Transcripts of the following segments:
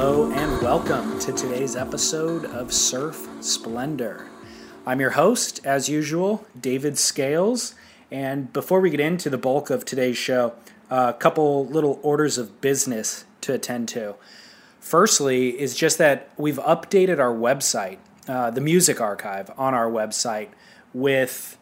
Hello and welcome to today's episode of Surf Splendor. I'm your host, as usual, David Scales. And before we get into the bulk of today's show, a couple little orders of business to attend to. Firstly, is just that we've updated our website, uh, the music archive on our website, with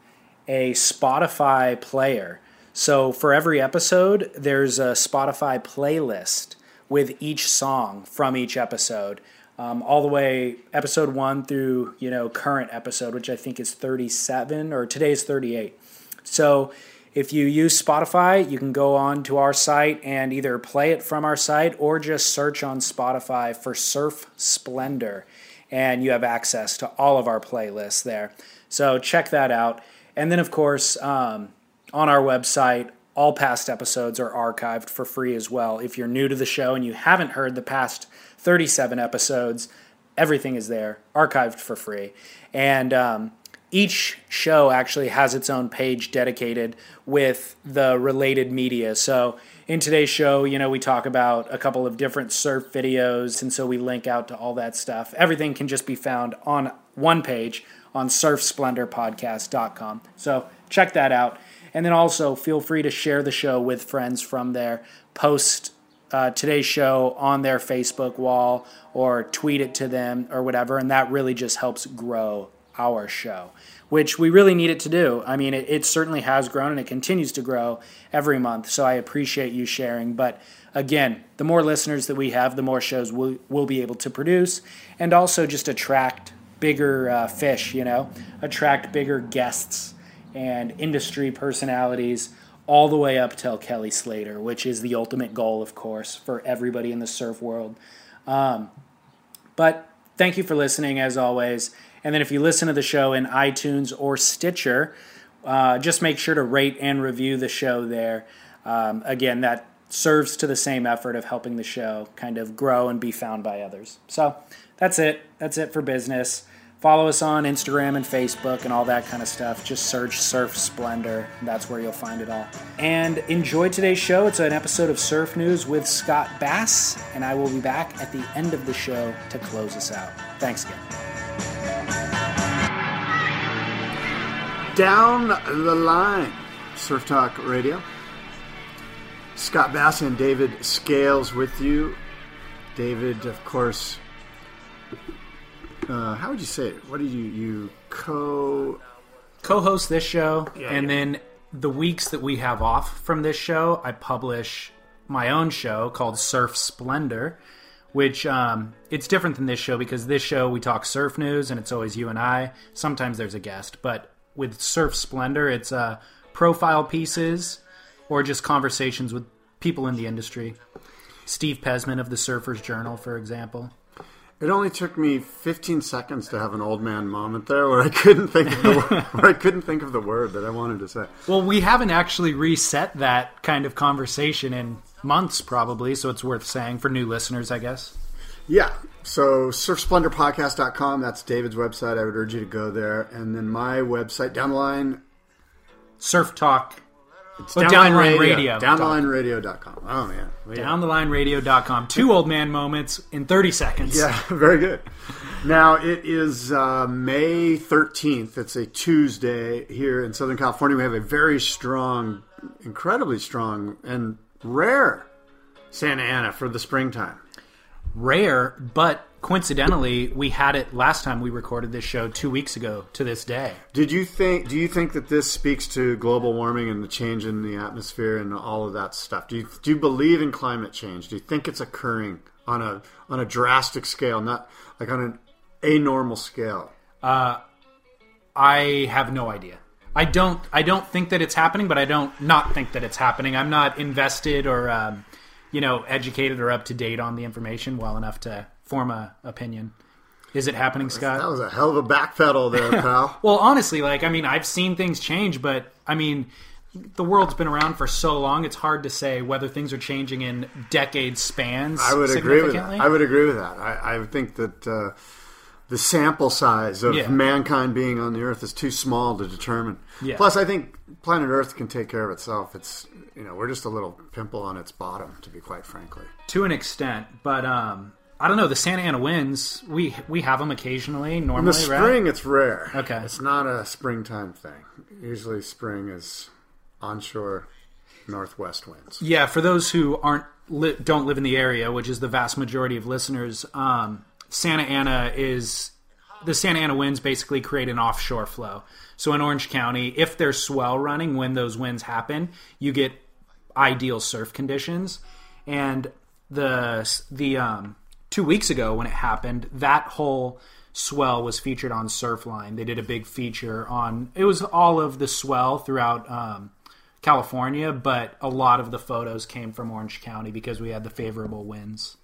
a Spotify player. So for every episode, there's a Spotify playlist with each song from each episode, um, all the way episode one through you know current episode, which I think is 37 or today is 38. So if you use Spotify, you can go on to our site and either play it from our site or just search on Spotify for Surf Splendor, and you have access to all of our playlists there. So check that out. And then, of course, um, on our website, all past episodes are archived for free as well. If you're new to the show and you haven't heard the past 37 episodes, everything is there, archived for free. And um, each show actually has its own page dedicated with the related media. So in today's show, you know, we talk about a couple of different surf videos, and so we link out to all that stuff. Everything can just be found on one page on surfsplendorpodcast.com. So check that out. And then also feel free to share the show with friends from there. Post uh, today's show on their Facebook wall or tweet it to them or whatever. And that really just helps grow our show, which we really need it to do. I mean, it, it certainly has grown and it continues to grow every month. So I appreciate you sharing. But again, the more listeners that we have, the more shows we'll, we'll be able to produce and also just attract bigger uh, fish, you know, attract bigger guests and industry personalities all the way up till Kelly Slater, which is the ultimate goal, of course, for everybody in the surf world. Um, but thank you for listening, as always. And then if you listen to the show in iTunes or Stitcher, uh, just make sure to rate and review the show there. Um, again, that serves to the same effort of helping the show kind of grow and be found by others. So that's it. That's it for business. Follow us on Instagram and Facebook and all that kind of stuff. Just search Surf Splendor. That's where you'll find it all. And enjoy today's show. It's an episode of Surf News with Scott Bass, and I will be back at the end of the show to close us out. Thanks again. Down the line, Surf Talk Radio. Scott Bass and David Scales with you. David, of course, uh, how would you say it? What did you you co co-host this show, Yeah, and yeah. then the weeks that we have off from this show, I publish my own show called Surf Splendor, which um, it's different than this show because this show we talk surf news and it's always you and I. Sometimes there's a guest, but with Surf Splendor, it's uh, profile pieces or just conversations with people in the industry. Steve Pezman of the Surfers Journal, for example. It only took me 15 seconds to have an old man moment there where I couldn't think of the word, where I couldn't think of the word that I wanted to say. Well, we haven't actually reset that kind of conversation in months, probably, so it's worth saying for new listeners, I guess. Yeah. So surfsplendorpodcast.com, that's David's website. I would urge you to go there. And then my website, down the line, Surf Talk, it's Oh, Down Down the Line Line Radio. Downthelineradio.com. Oh, man. Yeah. downthelineradio.com. Two old man moments in 30 seconds. Yeah, very good. Now it is uh, May 13th. It's a Tuesday here in Southern California. We have a very strong, incredibly strong, and rare Santa Ana for the springtime. Rare, but coincidentally, we had it last time we recorded this show two weeks ago to this day. Did you think? Do you think that this speaks to global warming and the change in the atmosphere and all of that stuff? Do you do you believe in climate change? Do you think it's occurring on a on a drastic scale, not like on an normal scale? I have no idea. I don't. I don't think that it's happening, but I don't not think that it's happening. I'm not invested or, um, you know, educated or up to date on the information well enough to form a opinion. Is it happening, Scott? That was a hell of a backpedal there, pal. Well, honestly, like I mean, I've seen things change, but I mean, the world's been around for so long; it's hard to say whether things are changing in decade spans. I would agree with that. I would agree with that. I, I think that uh, the sample size of Yeah. mankind being on the Earth is too small to determine. Yeah. Plus, I think planet Earth can take care of itself. It's you know we're just a little pimple on its bottom, to be quite frankly. to an extent, but um, I don't know the Santa Ana winds. We we have them occasionally. Normally, In the spring, right? it's rare. Okay. It's not a springtime thing. Usually, spring is onshore northwest winds. Yeah, for those who aren't li- don't live in the area, which is the vast majority of listeners, um, Santa Ana is the Santa Ana winds basically create an offshore flow. So in Orange County, if there's swell running when those winds happen, you get ideal surf conditions. And the the um, two weeks ago when it happened, that whole swell was featured on Surfline. They did a big feature on it was all of the swell throughout um, California, but a lot of the photos came from Orange County because we had the favorable winds.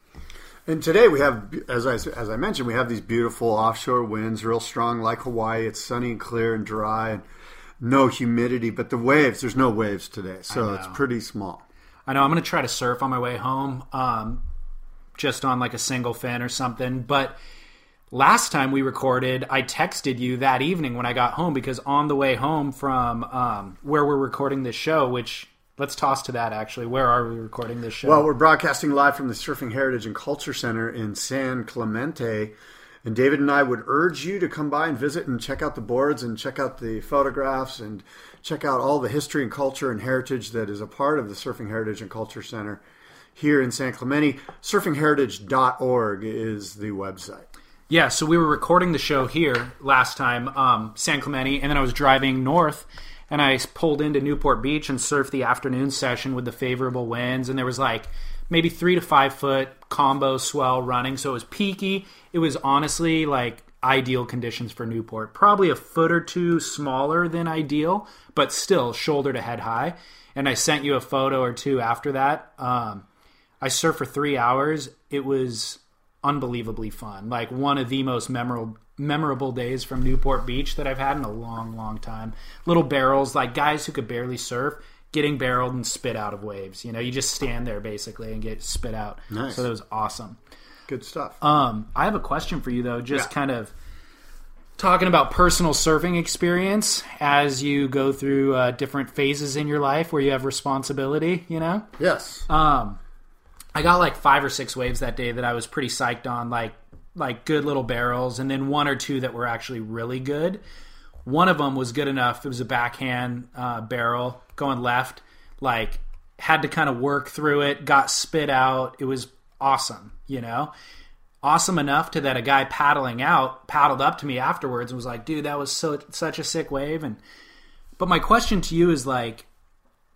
And today we have, as I as I mentioned, we have these beautiful offshore winds, real strong, like Hawaii. It's sunny and clear and dry, and no humidity. But the waves, there's no waves today, so it's pretty small. I know I'm going to try to surf on my way home, um, just on like a single fin or something. But last time we recorded, I texted you that evening when I got home because on the way home from um, where we're recording this show, which let's toss to that actually. Where are we recording this show? Well, we're broadcasting live from the Surfing Heritage and Culture Center in San Clemente. And David and I would urge you to come by and visit and check out the boards and check out the photographs and check out all the history and culture and heritage that is a part of the Surfing Heritage and Culture Center here in San Clemente. Surfingheritage.org is the website. Yeah, so we were recording the show here last time, um, San Clemente, and then I was driving north, and I pulled into Newport Beach and surfed the afternoon session with the favorable winds, and there was like maybe three to five foot combo swell running, so it was peaky. It was honestly like ideal conditions for Newport, probably a foot or two smaller than ideal, but still shoulder to head high. And I sent you a photo or two after that. Um, I surfed for three hours. It was unbelievably fun. Like one of the most memorable memorable days from Newport Beach that I've had in a long, long time. Little barrels, like guys who could barely surf, getting barreled and spit out of waves. You know, you just stand there basically and get spit out. Nice. So that was awesome. Good stuff. Um, I have a question for you though, just Yeah. kind of talking about personal surfing experience as you go through uh, different phases in your life where you have responsibility. You know. yes. Um, I got like five or six waves that day that I was pretty psyched on, like like good little barrels, and then one or two that were actually really good. One of them was good enough. It was a backhand uh, barrel going left. Like had to kind of work through it. Got spit out. It was awesome. You know, awesome enough to that a guy paddling out paddled up to me afterwards and was like, "Dude, that was so such a sick wave." And but my question to you is like,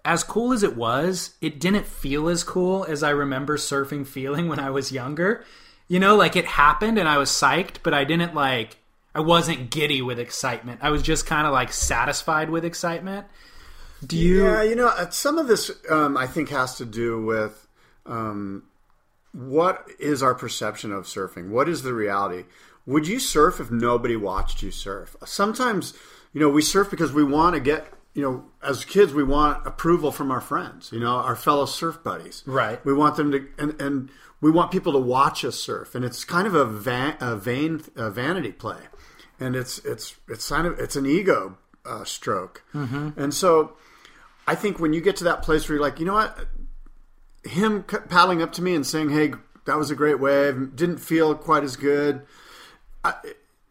as cool as it was, it didn't feel as cool as I remember surfing feeling when I was younger. You know, like it happened and I was psyched, but I didn't like I wasn't giddy with excitement. I was just kind of like satisfied with excitement. Do you Yeah, you know, uh, some of this um, I think has to do with um, what is our perception of surfing? What is the reality? Would you surf if nobody watched you surf? Sometimes, you know, we surf because we want to get, you know, as kids, we want approval from our friends, you know, our fellow surf buddies. Right. We want them to, and, and we want people to watch us surf, and it's kind of a, van, a vain a vanity play, and it's it's it's kind of it's an ego uh, stroke, and so I think when you get to that place where you're like, you know what, him paddling up to me and saying, "Hey, that was a great wave," didn't feel quite as good. I,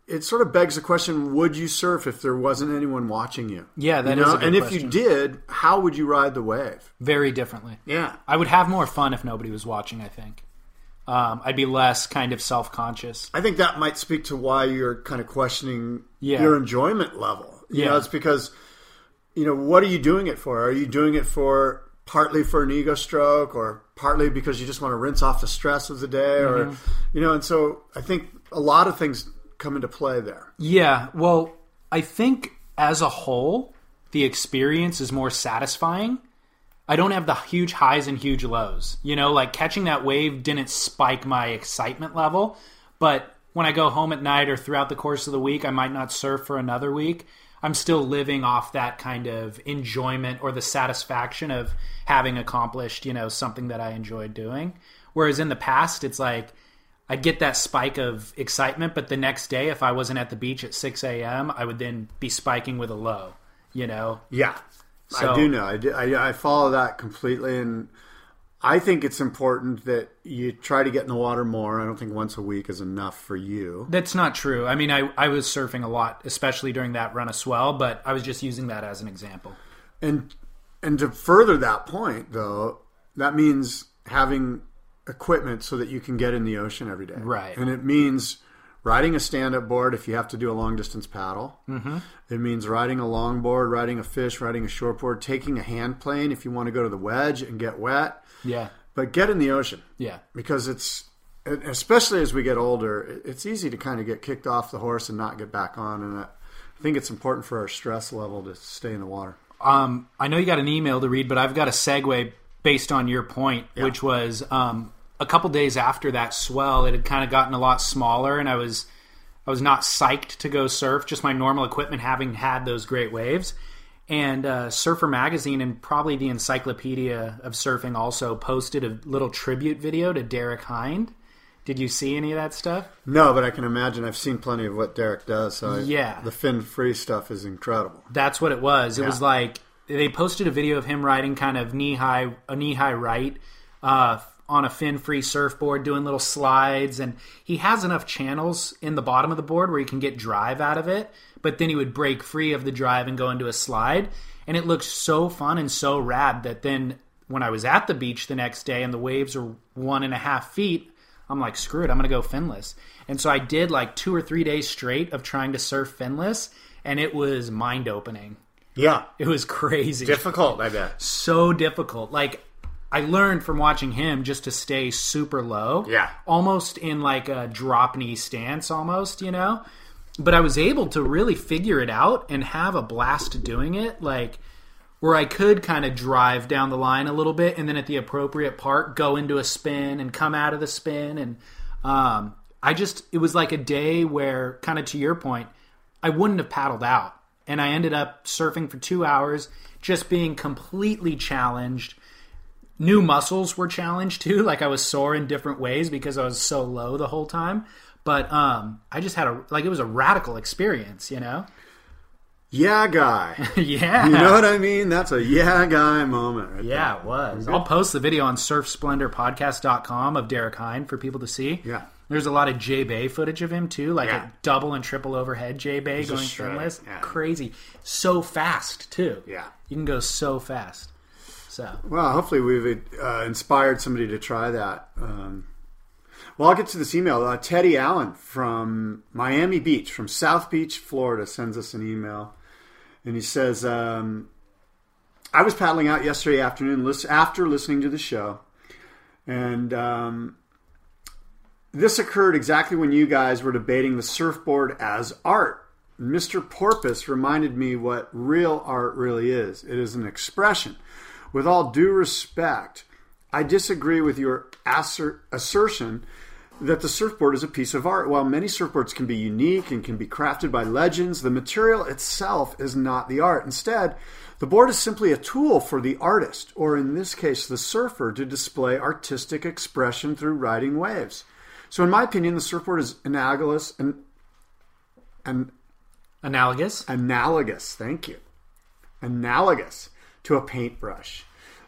it sort of begs the question: Would you surf if there wasn't anyone watching you? Yeah, that you is know? good and if question. you did, how would you ride the wave? very differently? Yeah, I would have more fun if nobody was watching, I think. Um, I'd be less kind of self-conscious. I think that might speak to why you're kind of questioning Yeah. your enjoyment level. You Yeah. know, it's because you know what are you doing it for? Are you doing it for partly for an ego stroke, or partly because you just want to rinse off the stress of the day, Mm-hmm. or you know? And so I think a lot of things come into play there. Yeah, well, I think as a whole, the experience is more satisfying. I don't have the huge highs and huge lows. You know, like catching that wave didn't spike my excitement level, but when I go home at night or throughout the course of the week, I might not surf for another week. I'm still living off that kind of enjoyment or the satisfaction of having accomplished, you know, something that I enjoyed doing. Whereas in the past, it's like I'd get that spike of excitement, but the next day, if I wasn't at the beach at 6 a.m., I would then be spiking with a low, you know? Yeah, So- I do know. I, do, I I follow that completely, and I think it's important that you try to get in the water more. I don't think once a week is enough for you. That's not true. I mean, I, I was surfing a lot, especially during that run of swell, but I was just using that as an example. And and to further that point, though, that means having equipment so that you can get in the ocean every day. Right. And it means riding a stand-up board if you have to do a long distance paddle. Mm-hmm. It means riding a longboard, riding a fish, riding a shortboard, taking a hand plane if you want to go to the wedge and get wet. Yeah. But get in the ocean Yeah. because it's especially as we get older, it's easy to kind of get kicked off the horse and not get back on. And I think it's important for our stress level to stay in the water. Um, I know you got an email to read, but I've got a segue based on your point, which was um, a couple days after that swell, it had kind of gotten a lot smaller, and I was I was not psyched to go surf. Just my normal equipment, having had those great waves. And uh, Surfer Magazine and probably the Encyclopedia of Surfing also posted a little tribute video to Derek Hynd. Did you see any of that stuff? No, but I can imagine. I've seen plenty of what Derek does. So I- Yeah. the fin free stuff is incredible. That's what it was. It was like they posted a video of him riding kind of knee high, a knee high right, uh, on a fin free surfboard, doing little slides, and he has enough channels in the bottom of the board where he can get drive out of it. But then he would break free of the drive and go into a slide, and it looked so fun and so rad that then when I was at the beach the next day and the waves were one and a half feet. I'm like, screw it, I'm gonna go finless. And so I did like two or three days straight of trying to surf finless, and it was mind opening. Yeah, It was crazy. difficult. I bet. so difficult. Like I learned from watching him just to stay super low. Yeah. Almost in like a drop knee stance almost, you know? But I was able to really figure it out and have a blast doing it. Like where I could kind of drive down the line a little bit and then at the appropriate part go into a spin and come out of the spin and um, I just it was like a day where kind of to your point I wouldn't have paddled out and I ended up surfing for 2 hours just being completely challenged new muscles were challenged too like I was sore in different ways because I was so low the whole time but um I just had a like it was a radical experience you know Yeah, guy. yeah You know what I mean? That's a yeah guy moment. Right Yeah, it was. I'll post the video on surfsplendorpodcast.com of Derek Hynd for people to see. Yeah. There's a lot of J Bay footage of him too, like Yeah. a double and triple overhead J Bay going finless. yeah. Crazy. So fast too. Yeah. You can go so fast. So Well, hopefully we've uh, inspired somebody to try that. Um, well, I'll get to this email. Uh, Teddy Allen from Miami Beach, from South Beach, Florida, sends us an email. And he says, um, I was paddling out yesterday afternoon after listening to the show. And um, this occurred exactly when you guys were debating the surfboard as art. Mr. Porpoise reminded me what real art really is it is an expression. With all due respect, I disagree with your asser- assertion that the surfboard is a piece of art. While many surfboards can be unique and can be crafted by legends, the material itself is not the art. Instead, the board is simply a tool for the artist, or in this case, the surfer, to display artistic expression through riding waves. So, in my opinion, the surfboard is analogous and, and analogous. analogous. Thank you. Analogous to a paintbrush.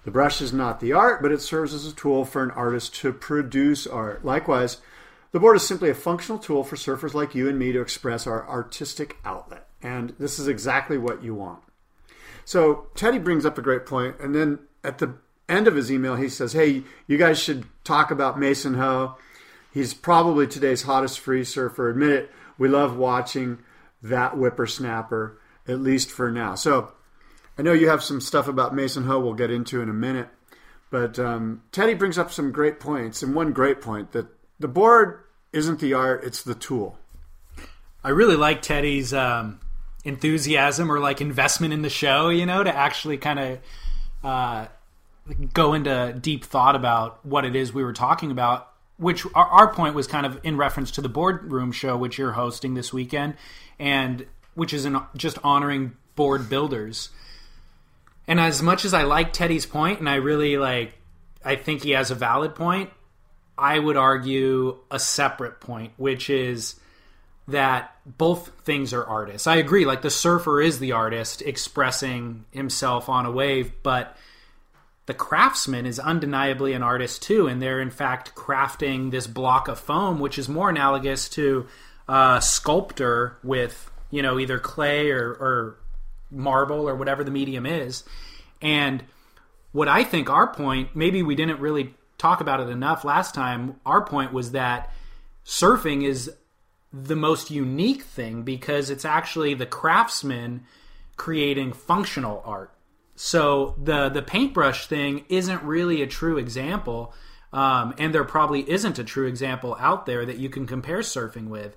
The brush is not the art, but it serves as a tool for an artist to produce art. Likewise, the board is simply a functional tool for surfers like you and me to express our artistic outlet. And this is exactly what you want. So Teddy brings up a great point, and then at the end of his email, he says, "Hey, you guys should talk about Mason Ho. He's probably today's hottest free surfer. Admit it, we love watching that whippersnapper, at least for now." So I know you have some stuff about Mason Ho we'll get into in a minute, but um, Teddy brings up some great points, and one great point that the board isn't the art; it's the tool. I really like Teddy's um, enthusiasm or like investment in the show, you know, to actually kind of uh, go into deep thought about what it is we were talking about. Which our, our point was kind of in reference to the boardroom show, which you're hosting this weekend, and which is just honoring board builders. And as much as I like Teddy's point, and I really like, I think he has a valid point. I would argue a separate point, which is that both things are artists. I agree, like the surfer is the artist expressing himself on a wave, but the craftsman is undeniably an artist too, and they're in fact crafting this block of foam, which is more analogous to a sculptor with you know either clay or, or marble or whatever the medium is. And what I think our point, maybe we didn't really talk about it enough last time. Our point was that surfing is the most unique thing because it's actually the craftsman creating functional art. So the the paintbrush thing isn't really a true example, um, and there probably isn't a true example out there that you can compare surfing with,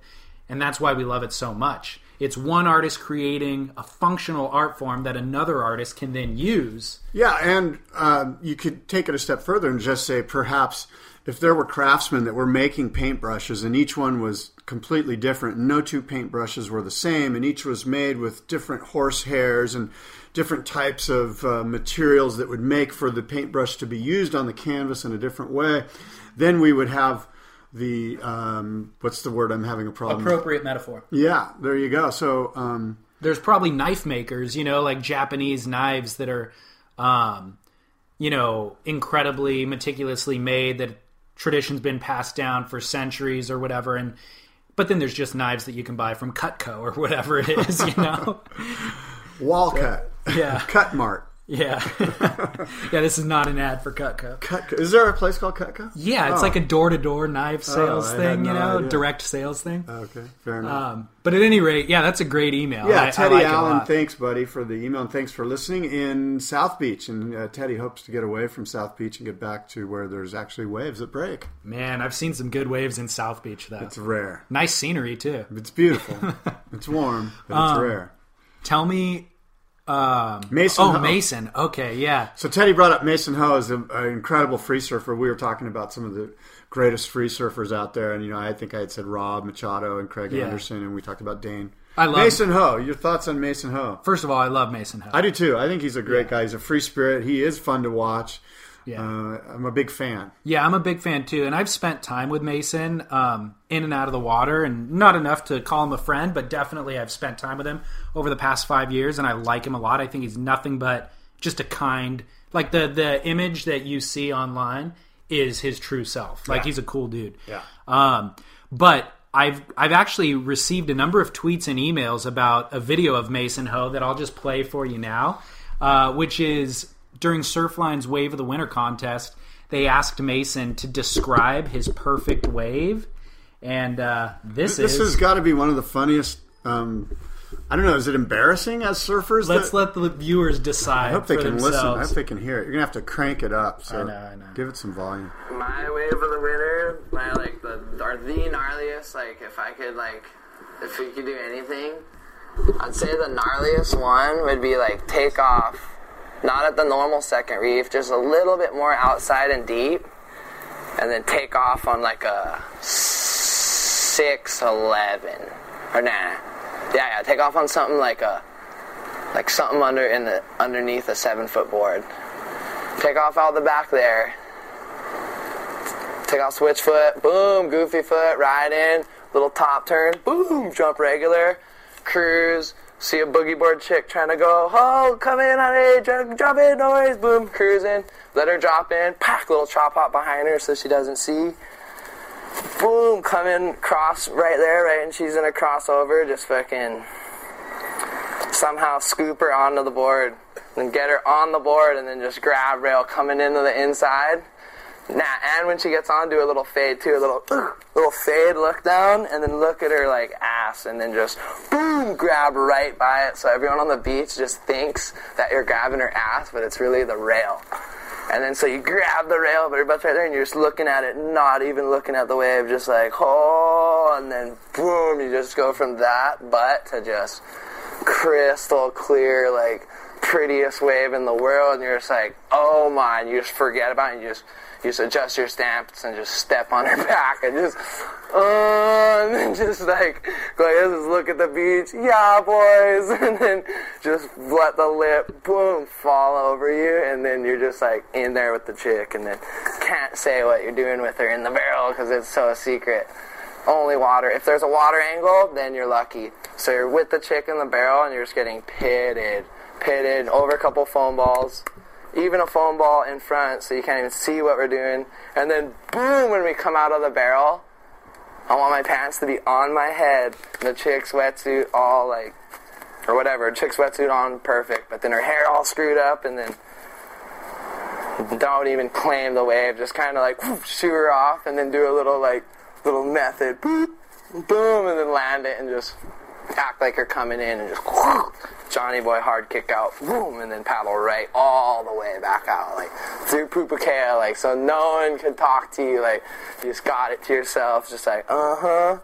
and that's why we love it so much. It's one artist creating a functional art form that another artist can then use. Yeah, and um, you could take it a step further and just say perhaps if there were craftsmen that were making paintbrushes and each one was completely different, no two paintbrushes were the same, and each was made with different horse hairs and different types of uh, materials that would make for the paintbrush to be used on the canvas in a different way, then we would have the um, what's the word I'm having a problem. Appropriate metaphor. Yeah, there you go. So um, there's probably knife makers, you know, like Japanese knives that are, um, you know, incredibly meticulously made that tradition's been passed down for centuries or whatever, and but then there's just knives that you can buy from Cutco or whatever it is, you know. Walcut. Yeah. Cut Mart. Yeah, yeah. This is not an ad for Cutco. Cutco. Is there a place called Cutco? Yeah, it's Oh. like a door-to-door knife sales I had thing, you know, idea. direct sales thing. Okay, fair enough. Um, but at any rate, yeah, that's a great email. yeah, I- I Teddy like Allen, thanks, buddy, for the email, and thanks for listening in South Beach. And uh, Teddy hopes to get away from South Beach and get back to where there's actually waves that break. Man, I've seen some good waves in South Beach though. It's rare. nice scenery too. It's beautiful. it's warm, but it's Um, rare. Tell me, um, Mason oh Ho. Mason. Okay, yeah, So Teddy brought up Mason Ho as an incredible free surfer. We were talking about some of the greatest free surfers out there, and you know, I think I had said Rob Machado and Craig Yeah. Anderson, and we talked about Dane. I love- Mason Ho. Your thoughts on Mason Ho? First of all, I love Mason Ho. I do too. I think he's a great guy. He's a free spirit. He is fun to watch. Yeah. Uh, I'm a big fan. Yeah, I'm a big fan too, and I've spent time with Mason um, in and out of the water, and not enough to call him a friend, but definitely I've spent time with him over the past five years, and I like him a lot. I think he's nothing but just a kind, like the the image that you see online is his true self. Like Yeah. he's a cool dude. Yeah. Um, but I've I've actually received a number of tweets and emails about a video of Mason Ho that I'll just play for you now, uh, which is during Surfline's Wave of the Winter contest. They asked Mason to describe his perfect wave, and uh, this, This is. has got to be one of the funniest. Um, I don't know. Is it embarrassing as surfers? let's that- let the viewers decide I hope they for can listen. I hope they can hear it. You're gonna have to crank it up. So I know, I know. give it some volume. my wave of the winter, my like the or the gnarliest. Like if I could like, if we could do anything, I'd say the gnarliest one would be like take off, not at the normal second reef, just a little bit more outside and deep, and then take off on like a six eleven. Or nah, yeah yeah, take off on something like a like something under in the underneath a seven foot board. Take off out the back there, Take off switch foot, boom, goofy foot, ride in, little top turn, boom, jump regular, cruise, see a boogie board chick trying to go, oh, come in, honey, drop, drop in, no worries, boom, cruising, let her drop in, pack, little chop hop behind her so she doesn't see. Boom, come in, cross right there, right, and she's in a crossover, just fucking somehow scoop her onto the board, and get her on the board, and then just grab rail coming into the inside. Nah, and when she gets on, do a little fade too, a little little fade, look down, and then look at her like ass, and then just boom, grab right by it. So everyone on the beach just thinks that you're grabbing her ass, but it's really the rail. And then so you grab the rail, but your butt's right there, and you're just looking at it, not even looking at the wave, just like oh, and then boom, you just go from that butt to just crystal clear, like prettiest wave in the world, and you're just like, oh my, and you just forget about it, and you just just adjust your stamps and just step on her back and just uh, and then just like go like this, look at the beach, yeah boys, and then just let the lip boom fall over you, and then you're just like in there with the chick, and then can't say what you're doing with her in the barrel because it's so a secret only water. If there's a water angle, then you're lucky. So you're with the chick in the barrel and you're just getting pitted, pitted over a couple foam balls, even a foam ball in front so you can't even see what we're doing. And then boom, when we come out of the barrel, I want my pants to be on my head, the chick's wetsuit all like, or whatever, chick's wetsuit on perfect, but then her hair all screwed up and then don't even claim the wave, just kind of like shoot her off and then do a little like, little method, boop, boom, and then land it and just act like you're coming in and just Johnny Boy hard kick out, boom, and then paddle right all the way back out, like through Pupukea, like so no one can talk to you, like you just got it to yourself, just like uh huh,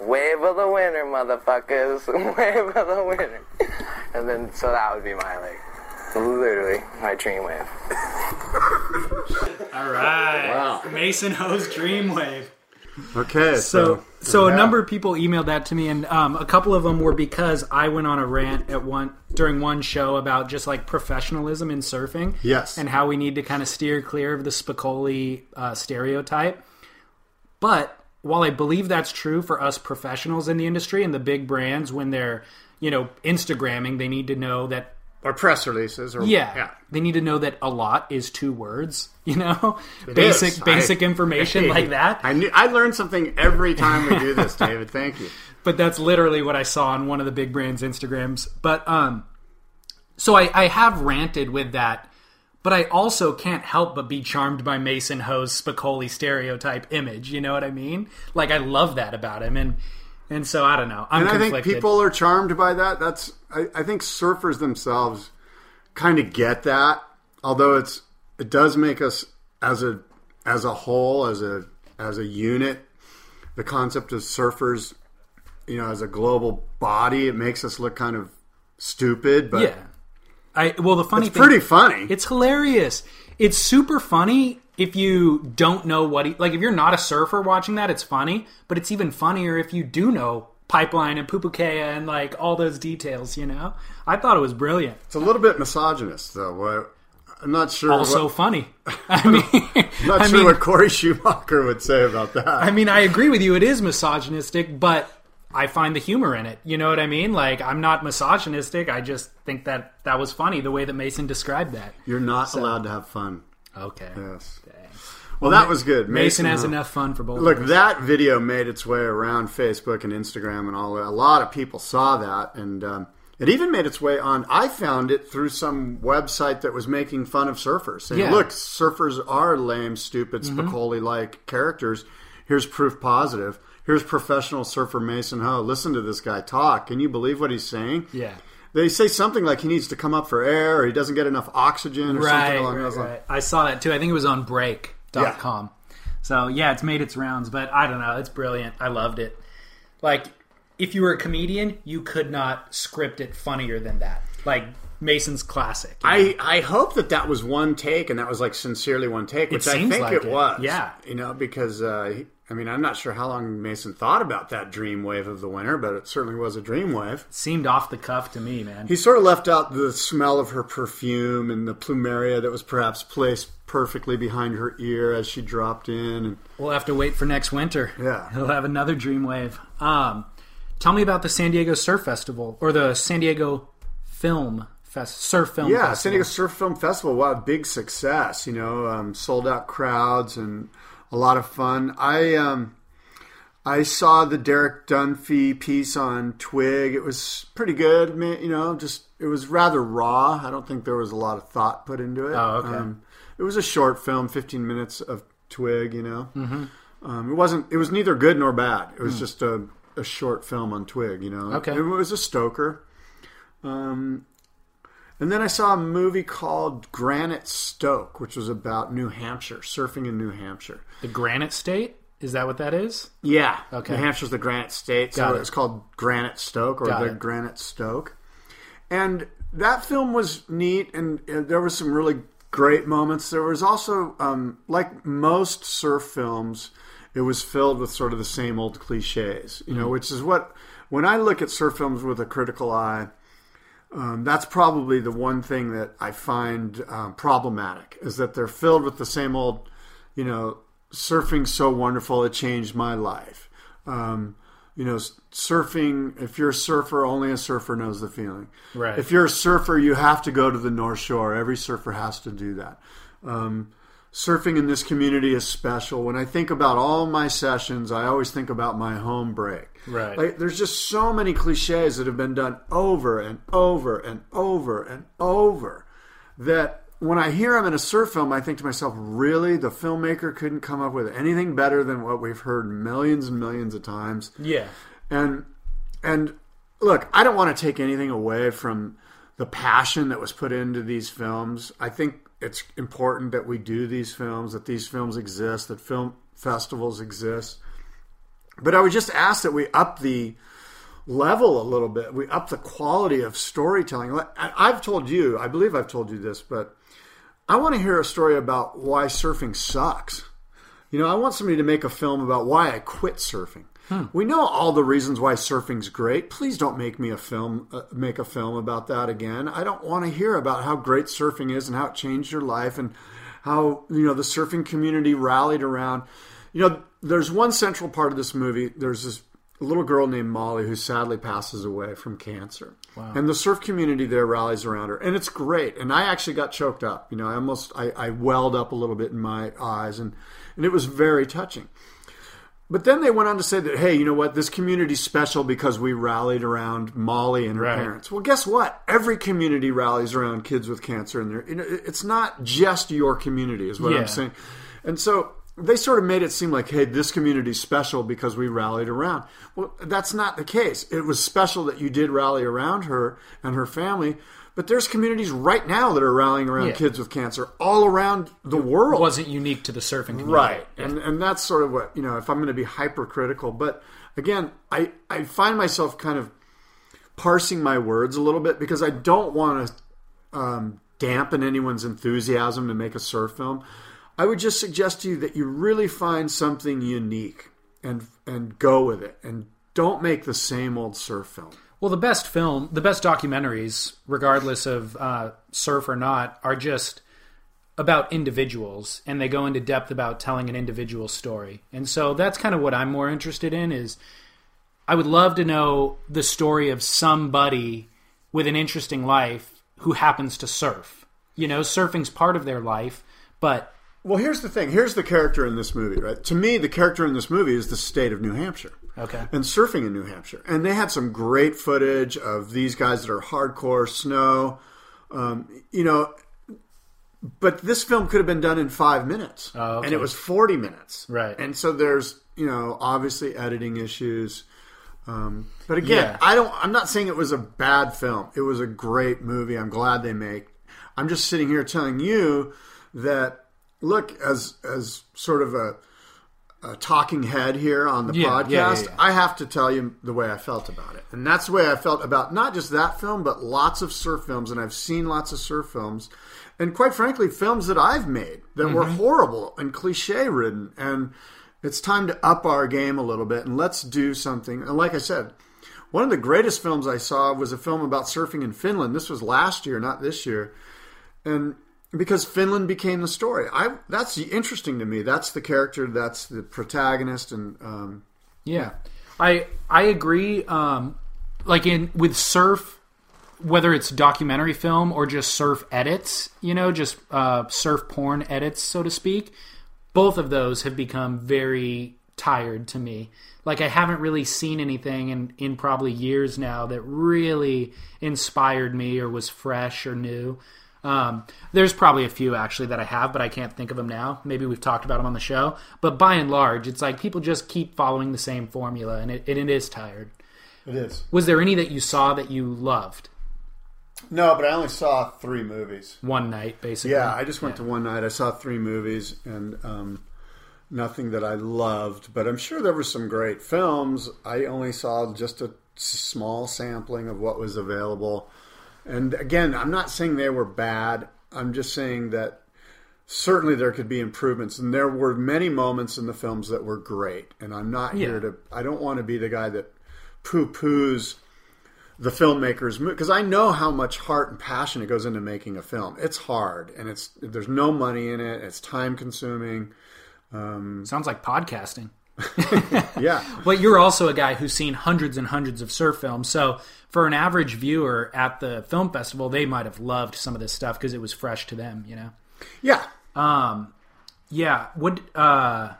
wave of the winter, motherfuckers, wave of the winter, and then so that would be my like literally my dream wave. All right. Wow. Mason Ho's Dreamwave. Okay, So, so so a number of people emailed that to me, and um, a couple of them were because I went on a rant at one during one show about just like professionalism in surfing, Yes. and how we need to kind of steer clear of the Spicoli uh, stereotype. But while I believe that's true for us professionals in the industry and the big brands, when they're you know Instagramming, they need to know that or press releases, or yeah, yeah. they need to know that a lot is two words. You know, It basic is. basic I- information like that. I knew I learned something every time we do this, David. Thank you. but that's literally what I saw on one of the big brands' Instagrams. But um, so I, I have ranted with that, but I also can't help but be charmed by Mason Ho's Spicoli stereotype image. You know what I mean? Like I love that about him, and and so I don't know. I'm And I conflicted. think people are charmed by that. That's I, I think surfers themselves kind of get that. Although it's it does make us as a as a whole as a as a unit, the concept of surfers, you know, as a global body, it makes us look kind of stupid. But yeah. I well the funny it's thing pretty funny. It's hilarious. It's super funny if you don't know what he like. If you're not a surfer watching that, it's funny. But it's even funnier if you do know pipeline and Pupukea and like all those details. You know, I thought it was brilliant. It's a little bit misogynist, though. I'm not sure. Also what, funny. I mean, I'm not I sure mean, what Cori Schumacher would say about that. I mean, I agree with you. It is misogynistic, but I find the humor in it. You know what I mean? Like, I'm not misogynistic. I just think that that was funny the way that Mason described that. You're not allowed to have fun. Okay. Yes. Well, that was good. Mason has uh, enough fun for both. Look, of us. that video made its way around Facebook and Instagram and all that. A lot of people saw that, and um, it even made its way on. I found it through some website that was making fun of surfers, saying, Yeah. Mm-hmm. "Look, surfers are lame, stupid, Spicoli-like characters. Here's proof positive. Here's professional surfer Mason Ho. Listen to this guy talk. Can you believe what he's saying? Yeah. They say something like he needs to come up for air, or he doesn't get enough oxygen, or right, something along right, those lines. right. I saw that too. I think it was on break.com. So yeah, it's made its rounds, but I don't know. It's brilliant. I loved it. Like, if you were a comedian, you could not script it funnier than that. Like Mason's classic. you know? I, I hope that that was one take and that was like sincerely one take, which I think like it, it. was. Yeah. you know, because uh, I mean, I'm not sure how long Mason thought about that dream wave of the winter, but it certainly was a dream wave. seemed off the cuff to me, man. He sort of left out the smell of her perfume and the plumeria that was perhaps placed perfectly behind her ear as she dropped in. And We'll have to wait for next winter. Yeah. he'll have another dream wave. Um, tell me about the San Diego Surf Festival or the San Diego Film Fest Surf Film. Yeah, Festival. San Diego Surf Film Festival. Wow, big success. You know, um, sold out crowds and a lot of fun. I um, I saw the Derek Dunfee piece on Twig. It was pretty good. You know, just it was rather raw. I don't think there was a lot of thought put into it. Oh, okay. Um, it was a short film, fifteen minutes of Twig. You know, mm-hmm. um, it wasn't. It was neither good nor bad. It was just a, a short film on Twig. You know. Okay. It was a Stoker. Um, and then I saw a movie called Granite Stoke, which was about New Hampshire, surfing in New Hampshire. the Granite State. Is that what that is? Yeah. Okay. New Hampshire's the Granite State, so Got it. it's called Granite Stoke or Got the it. Granite Stoke. And that film was neat, and, there were some really great moments. There was also, um, like most surf films, it was filled with sort of the same old cliches, you know, Mm-hmm. which is what, when I look at surf films with a critical eye, um, that's probably the one thing that I find um, problematic is that they're filled with the same old, you know, surfing so wonderful it changed my life. Um, you know, surfing. If you're a surfer, only a surfer knows the feeling. Right. If you're a surfer, you have to go to the North Shore. Every surfer has to do that. Um, surfing in this community is special. When I think about all my sessions, I always think about my home break. Right. Like, there's just so many cliches that have been done over and over and over and over that when I hear them in a surf film, I think to myself, really? The filmmaker couldn't come up with anything better than what we've heard millions and millions of times. Yeah. And and look, I don't want to take anything away from the passion that was put into these films. I think it's important that we do these films, that these films exist, that film festivals exist. But I would just ask that we up the level a little bit. We up the quality of storytelling. I've told you, I believe I've told you this, but I want to hear a story about why surfing sucks. You know, I want somebody to make a film about why I quit surfing. We know all the reasons why surfing's great. Please don't make me a film uh, make a film about that again. I don't want to hear about how great surfing is and how it changed your life and how, you know, the surfing community rallied around. You know, there's one central part of this movie. There's this little girl named Molly who sadly passes away from cancer. Wow. And the surf community there rallies around her. And it's great. And I actually got choked up. You know, I almost I, I welled up a little bit in my eyes and and it was very touching. But then they went on to say that, hey, you know what? This community's special because we rallied around Molly and her Right. parents. Well, guess what? Every community rallies around kids with cancer, and you know, it's not just your community, is what Yeah. I'm saying. And so they sort of made it seem like, hey, this community's special because we rallied around. Well, that's not the case. It was special that you did rally around her and her family. But there's communities right now that are rallying around Yeah. kids with cancer all around the world. wasn't unique to the surfing community. Right. And and that's sort of what, you know, if I'm going to be hypercritical, but again, I I find myself kind of parsing my words a little bit because I don't want to um, dampen anyone's enthusiasm to make a surf film. I would just suggest to you that you really find something unique and and go with it and don't make the same old surf film. Well, the best film, the best documentaries, regardless of uh, surf or not, are just about individuals, and they go into depth about telling an individual story. And so that's kind of what I'm more interested in. Is I would love to know the story of somebody with an interesting life who happens to surf. You know, surfing's part of their life, but Well, here's the thing. Here's the character in this movie, right? To me, the character in this movie is the state of New Hampshire. Okay. And surfing in New Hampshire. And they had some great footage of these guys that are hardcore snow. Um, you know, but this film could have been done in five minutes. Oh, okay. And it was 40 minutes. Right. And so there's, you know, obviously editing issues. Um, but again, Yeah. I don't. I'm not saying it was a bad film. It was a great movie. I'm glad they make. I'm just sitting here telling you that look as as sort of a, a talking head here on the Yeah, podcast. yeah, yeah. I have to tell you the way I felt about it, and that's the way I felt about not just that film, but lots of surf films. And I've seen lots of surf films, and quite frankly, films that I've made that were Mm-hmm. horrible and cliche ridden. And it's time to up our game a little bit and let's do something. And like I said, one of the greatest films I saw was a film about surfing in Finland. This was last year, not this year. And because Finland became the story, I that's interesting to me. That's the character. That's the protagonist, and um, Yeah, I I agree. Um, like in with surf, whether it's documentary film or just surf edits, you know, just uh, surf porn edits, so to speak. Both of those have become very tired to me. Like I haven't really seen anything in in probably years now that really inspired me or was fresh or new. Um, there's probably a few actually that I have, but I can't think of them now. Maybe we've talked about them on the show, but by and large, it's like people just keep following the same formula, and it, and it is tired. it is. Was there any that you saw that you loved No, but I only saw three movies. one night, basically? Yeah, I just went to one night. I saw three movies and um, nothing that I loved, but I'm sure there were some great films. I only saw just a small sampling of what was available. And again, I'm not saying they were bad. I'm just saying that certainly there could be improvements and there were many moments in the films that were great. And I'm not here to I don't want to be the guy that poo-poos the filmmakers because I know how much heart and passion it goes into making a film. It's hard and it's there's no money in it. It's time consuming. Um, Sounds like podcasting. yeah. But you're also a guy who's seen hundreds and hundreds of surf films. So for an average viewer at the film festival, they might have loved some of this stuff because it was fresh to them, you know? Yeah. Yeah. What, uh,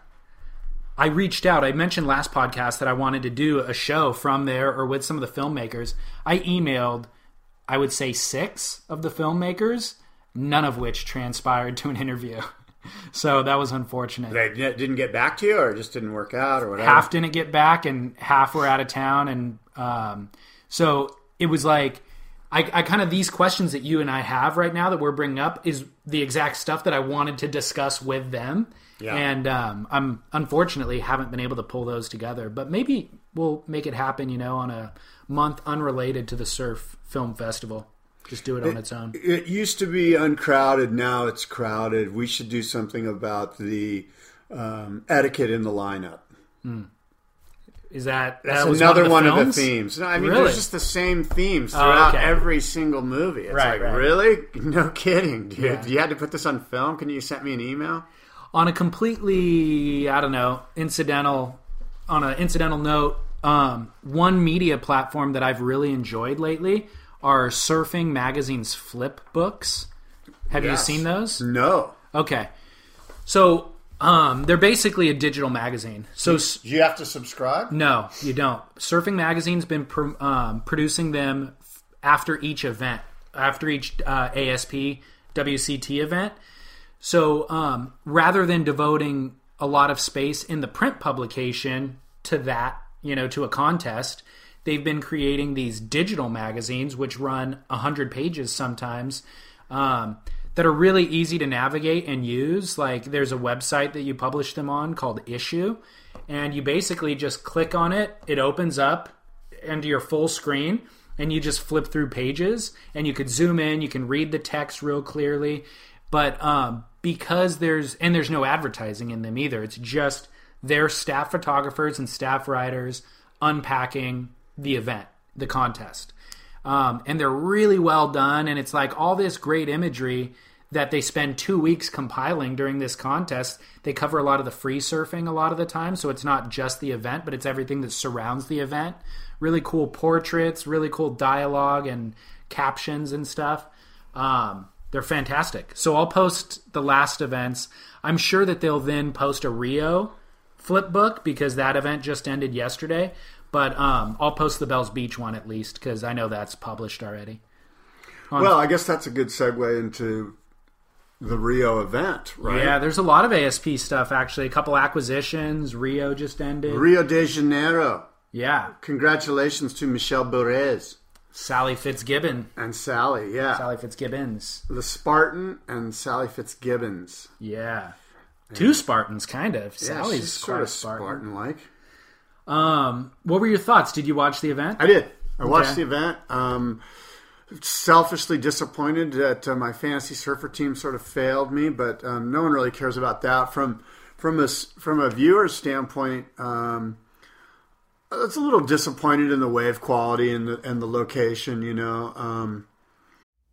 I reached out. I mentioned last podcast that I wanted to do a show from there or with some of the filmmakers. I emailed, I would say, six of the filmmakers, none of which transpired to an interview. So that was unfortunate. They didn't get back to you, or it just didn't work out, or whatever. half didn't get back and half were out of town and um, so it was like I, I kind of these questions that you and i have right now that we're bringing up is the exact stuff that i wanted to discuss with them Yeah. and um, i'm unfortunately haven't been able to pull those together but maybe we'll make it happen you know on a month unrelated to the surf film festival just do it on its own It used to be uncrowded. Now it's crowded. We should do something about the um, etiquette in the lineup. is that That's that was another one, one, of, of, the themes. No, I mean, Really? there's just the same themes throughout okay. every single movie. It's Right, like, right. really? No kidding, dude. Yeah. You had to put this on film? Can you send me an email? on a completely i don't know incidental on an incidental note um, one media platform that i've really enjoyed lately are surfing magazine's flip books have you seen those No. okay so um, they're basically a digital magazine so Do you have to subscribe? no, you don't. Surfing Magazine's been pro- um, producing them f- after each event, after each uh, ASP WCT event. So um, rather than devoting a lot of space in the print publication to that, you know, to a contest, they've been creating these digital magazines, which run 100 pages sometimes. Um, that are really easy to navigate and use. Like there's a website that you publish them on called Issuu, and you basically just click on it. It opens up into your full screen, and you just flip through pages, and you could zoom in. You can read the text real clearly, but um, because there's and there's no advertising in them either. It's just their staff photographers and staff writers unpacking the event, the contest um, and they're really well done. And it's like all this great imagery that they spend two weeks compiling during this contest. They cover a lot of the free surfing a lot of the time, so it's not just the event, but it's everything that surrounds the event. Really cool portraits, really cool dialogue and captions and stuff. Um, they're fantastic. So I'll post the last events. I'm sure that they'll then post a Rio flip book because that event just ended yesterday. But um, I'll post the Bells Beach one at least because I know that's published already. Well, I guess that's a good segue into the Rio event, right? Yeah, there's a lot of ASP stuff actually. A couple acquisitions. Rio just ended. Rio de Janeiro. yeah, Congratulations to Michel Bourez Sally Fitzgibbon. and Sally. Yeah. Sally Fitzgibbons. The Spartan and Sally Fitzgibbons. Yeah, two Spartans kind of. Yeah, Sally's sort a of. Spartan like. Um, what were your thoughts? Did you watch the event? I did. I watched the event. Um, selfishly disappointed that uh, my fantasy surfer team sort of failed me, but um, no one really cares about that. From from a from a viewer's standpoint, um, it's a little disappointed in the wave quality and the and the location. You know, um,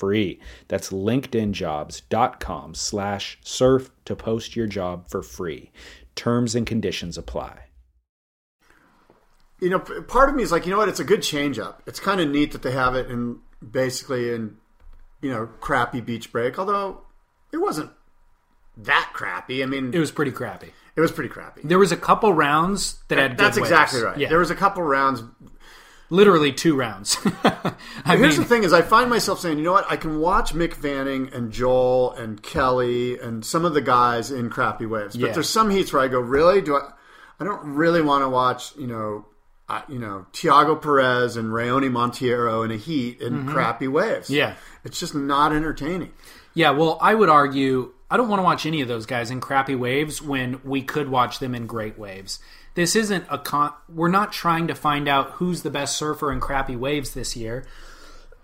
free. That's linkedinjobs.com slash surf to post your job for free. Terms and conditions apply. You know, part of me is like, you know what? It's a good change up. It's kind of neat that they have it in basically in, you know, crappy beach break, although it wasn't that crappy. I mean, It was pretty crappy. it was pretty crappy. There was a couple rounds that had. That's waves. exactly right. Yeah, There was a couple rounds literally two rounds. I Here's mean, the thing: is I find myself saying, you know what? I can watch Mick Fanning and Joel and Kelly and some of the guys in crappy waves, but Yeah. there's some heats where I go, really? Do I? I don't really want to watch, you know, uh, you know, Tiago Pires and Raoni Monteiro in a heat in crappy waves. Mm-hmm. Yeah. it's just not entertaining. Yeah, well, I would argue I don't want to watch any of those guys in crappy waves when we could watch them in great waves. This isn't a con. We're not trying to find out who's the best surfer in crappy waves this year.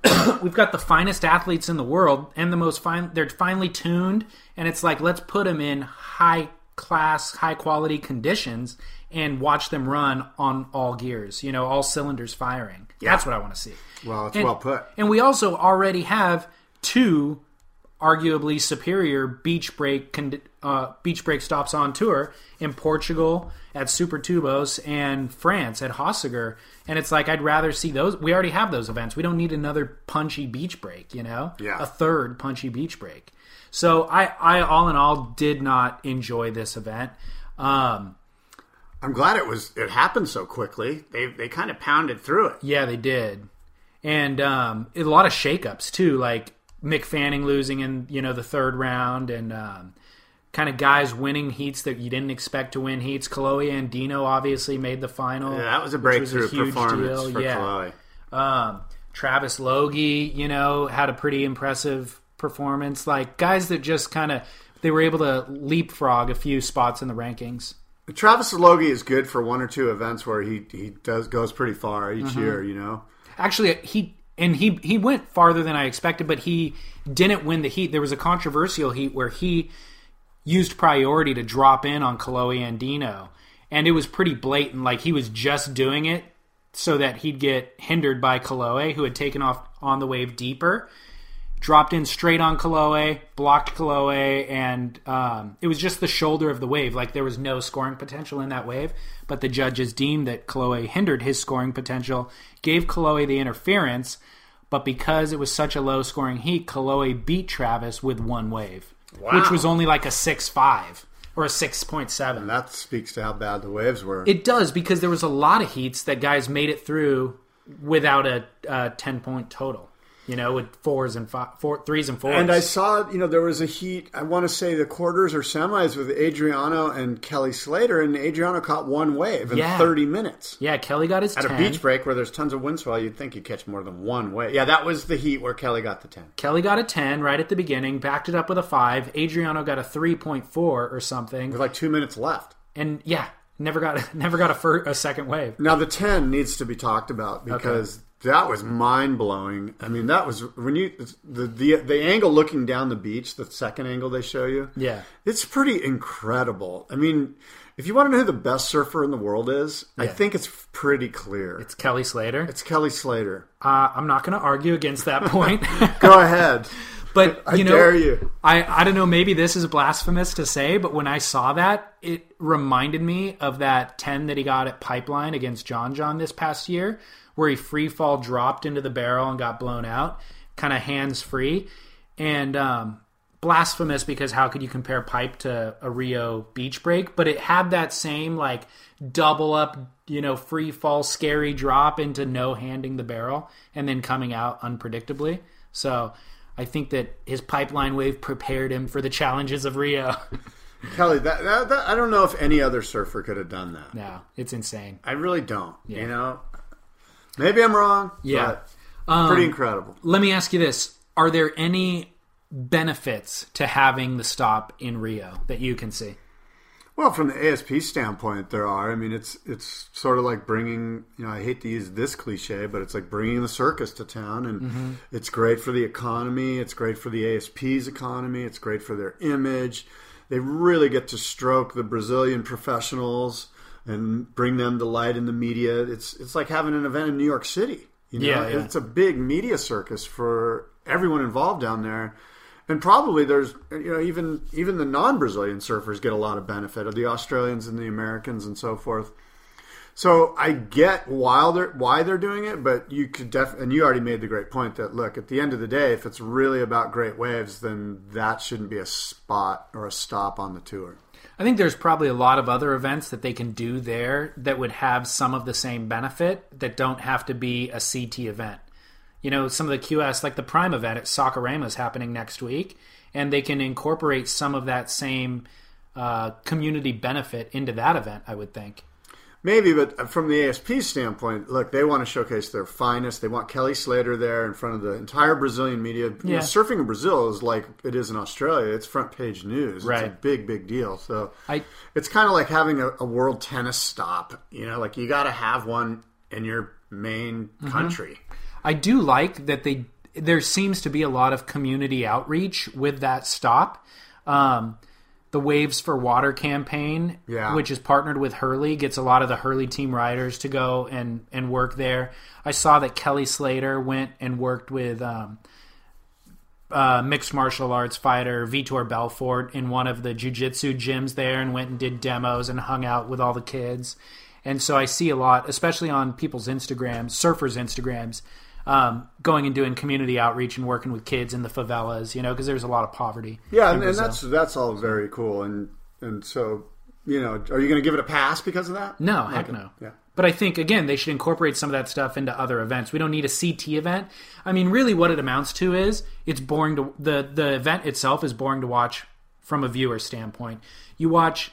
We've got the finest athletes in the world and the most fine. They're finely tuned, and it's like let's put them in high class, high quality conditions and watch them run on all gears. You know, all cylinders firing. That's what I want to see. Well, it's And- well put. And we also already have two arguably superior beach break uh, beach break stops on tour in Portugal at Supertubos and France at Hossegor. And it's like I'd rather see those. We already have those events. We don't need another punchy beach break. You know, Yeah. a third punchy beach break. So I, I all in all did not enjoy this event. Um, I'm glad it was. It happened so quickly. They they kind of pounded through it. Yeah, they did, and um, a lot of shakeups too, like Mick Fanning losing in you know the third round, and um, kind of guys winning heats that you didn't expect to win heats. Kolohe Andino obviously made the final. Yeah, that was a which was breakthrough huge performance deal. for yeah. Kolohe. Um, Travis Logie, you know, had a pretty impressive performance. Like guys that just kind of they were able to leapfrog a few spots in the rankings. Travis Logie is good for one or two events where he he does goes pretty far each Mm-hmm. year. You know. Actually, he and he he went farther than I expected, but he didn't win the heat. There was a controversial heat where he used priority to drop in on Kolohe Andino, and it was pretty blatant. Like he was just doing it so that he'd get hindered by Kolohe, who had taken off on the wave deeper. Dropped in straight on Kolohe, blocked Kolohe, and um, it was just the shoulder of the wave. Like there was no scoring potential in that wave, but the judges deemed that Kolohe hindered his scoring potential, gave Kolohe the interference, but because it was such a low scoring heat, Kolohe beat Travis with one wave, which was only like a 6 5 or a 6.7. And that speaks to how bad the waves were. It does because there was a lot of heats that guys made it through without a, a 10 point total, you know, with fours and five, four, threes and fours. and I saw, you know, there was a heat. I want to say the quarters or semis with Adriano and Kelly Slater, and Adriano caught one wave in Yeah. 30 minutes. yeah, Kelly got his At 10. a beach break where there's tons of wind swell, you'd think you'd catch more than one wave. Yeah, that was the heat where Kelly got the 10. Kelly got a 10 right at the beginning, backed it up with a 5. Adriano got a 3.4 or something. With like two minutes left. And yeah, never got never got a, fir- a second wave. Now the 10 needs to be talked about because that was mind blowing. I mean, that was when you the, the the angle looking down the beach, the second angle they show you. Yeah. It's pretty incredible. I mean, if you want to know who the best surfer in the world is, I think it's pretty clear. It's Kelly Slater. It's Kelly Slater. Uh, I'm not going to argue against that point. Go ahead. but I you know, dare you. I, I don't know, maybe this is blasphemous to say, but when I saw that, it reminded me of that 10 that he got at Pipeline against John John this past year, where he free fall dropped into the barrel and got blown out, kind of hands free. And um, blasphemous because how could you compare Pipe to a Rio beach break? But it had that same like double up, you know, free fall, scary drop into no handing the barrel and then coming out unpredictably. So I think that his pipeline wave prepared him for the challenges of Rio. Kelly, that, that, that I don't know if any other surfer could have done that. no, it's insane. I really don't. Yeah. You know, maybe I'm wrong. Yeah. Um, pretty incredible. Let me ask you this: Are there any benefits to having the stop in Rio that you can see? Well, from the ASP standpoint, there are. I mean, it's it's sort of like bringing. You know, I hate to use this cliche, but it's like bringing the circus to town, and mm-hmm. it's great for the economy. It's great for the ASP's economy. It's great for their image. They really get to stroke the Brazilian professionals and bring them to light in the media. It's it's like having an event in New York City. You know, Yeah, yeah. it's a big media circus for everyone involved down there. And probably there's you know even even the non-Brazilian surfers get a lot of benefit of the Australians and the Americans and so forth. So I get why they're why they're doing it, but you could def and you already made the great point that look at the end of the day, if it's really about great waves, then that shouldn't be a spot or a stop on the tour. I think there's probably a lot of other events that they can do there that would have some of the same benefit that don't have to be a CT event. You know, some of the QS, like the Prime event at Saquarema is happening next week, and they can incorporate some of that same uh, community benefit into that event, I would think. Maybe, but from the ASP standpoint, look, they want to showcase their finest. They want Kelly Slater there in front of the entire Brazilian media. You know, surfing in Brazil is like it is in Australia. It's front page news. It's a Right. big, big deal. So I it's kind of like having a, a world tennis stop. You know, like you got to have one in your main Mm-hmm. country. I do like that they there seems to be a lot of community outreach with that stop. Um, the Waves for Water campaign, Yeah. which is partnered with Hurley, gets a lot of the Hurley team riders to go and and work there. I saw that Kelly Slater went and worked with um, uh, mixed martial arts fighter Vitor Belfort in one of the jujitsu gyms there and went and did demos and hung out with all the kids. And so I see a lot, especially on people's Instagrams, surfers' Instagrams, um, going and doing community outreach and working with kids in the favelas, you know, because there's a lot of poverty. Yeah, and, and that's that's all very cool. And and so you know, are you going to give it a pass because of that? No, heck no. Yeah. But I think again they should incorporate some of that stuff into other events. We don't need a CT event. I mean, really, what it amounts to is it's boring to the the event itself is boring to watch from a viewer standpoint. You watch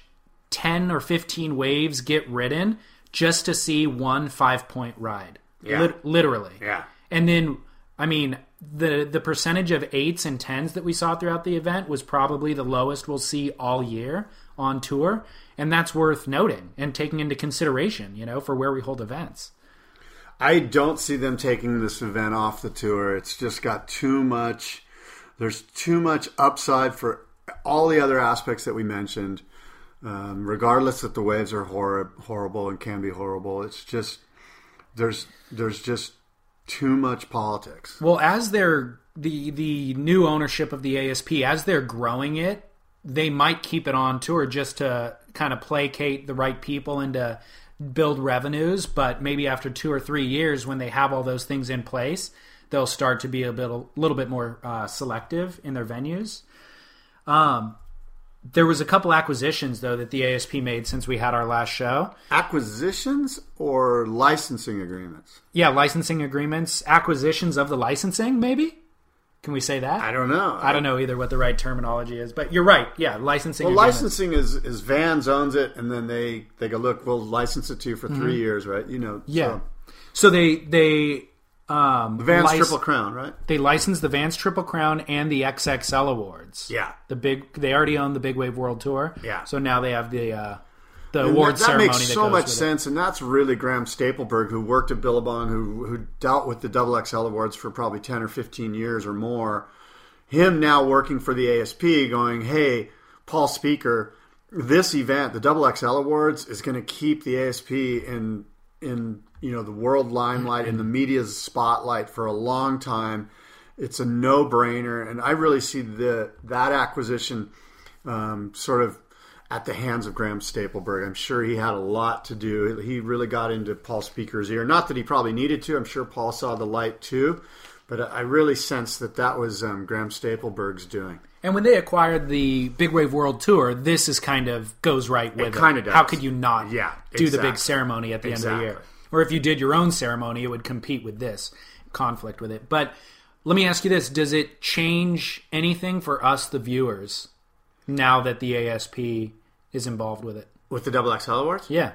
ten or fifteen waves get ridden just to see one five point ride, Yeah. Lit- literally. Yeah. And then, I mean, the the percentage of eights and tens that we saw throughout the event was probably the lowest we'll see all year on tour, and that's worth noting and taking into consideration, you know, for where we hold events. I don't see them taking this event off the tour. It's just got too much. There's too much upside for all the other aspects that we mentioned. Um, regardless that the waves are hor- horrible and can be horrible, it's just there's there's just too much politics. Well, as they're the the new ownership of the ASP, as they're growing it, they might keep it on tour just to kind of placate the right people and to build revenues. But maybe after two or three years, when they have all those things in place, they'll start to be a bit a little bit more uh, selective in their venues. Um, there was a couple acquisitions though that the ASP made since we had our last show. Acquisitions or licensing agreements? Yeah, licensing agreements, acquisitions of the licensing, maybe. Can we say that? I don't know. I don't know either what the right terminology is, but you're right. Yeah, licensing. Well, agreements. licensing is is Vans owns it, and then they they go look. We'll license it to you for 3 years, right? You know. Mm-hmm. Yeah. So, So they they um Vans lic- Triple Crown, right? they licensed the Vans Triple Crown and the XXL awards. Yeah. The big they already own the Big Wave World Tour. Yeah. So now they have the uh the And award that, that ceremony makes that so much with it. sense, and that's really Graham Stapelberg, who worked at Billabong, who who dealt with the Double XL awards for probably ten or fifteen years or more. Him now working for the ASP, going, "Hey, Paul Speaker, this event, the Double XL awards, is going to keep the ASP in in you know the world limelight and the media's spotlight for a long time. It's a no brainer, and I really see the that acquisition um, sort of at the hands of Graham Stapelberg. I'm sure he had a lot to do. He really got into Paul Speaker's ear. Not that he probably needed to. I'm sure Paul saw the light too. But I really sense that that was um, Graham Stapelberg's doing. And when they acquired the Big Wave World Tour, this is kind of goes right with it. kinda does. How could you not Yeah, do the big ceremony at the end of the year? Or if you did your own ceremony, it would compete with this, conflict with it. But let me ask you this: Does it change anything for us, the viewers, now that the ASP is involved with it? With the Double XL Awards? Yeah.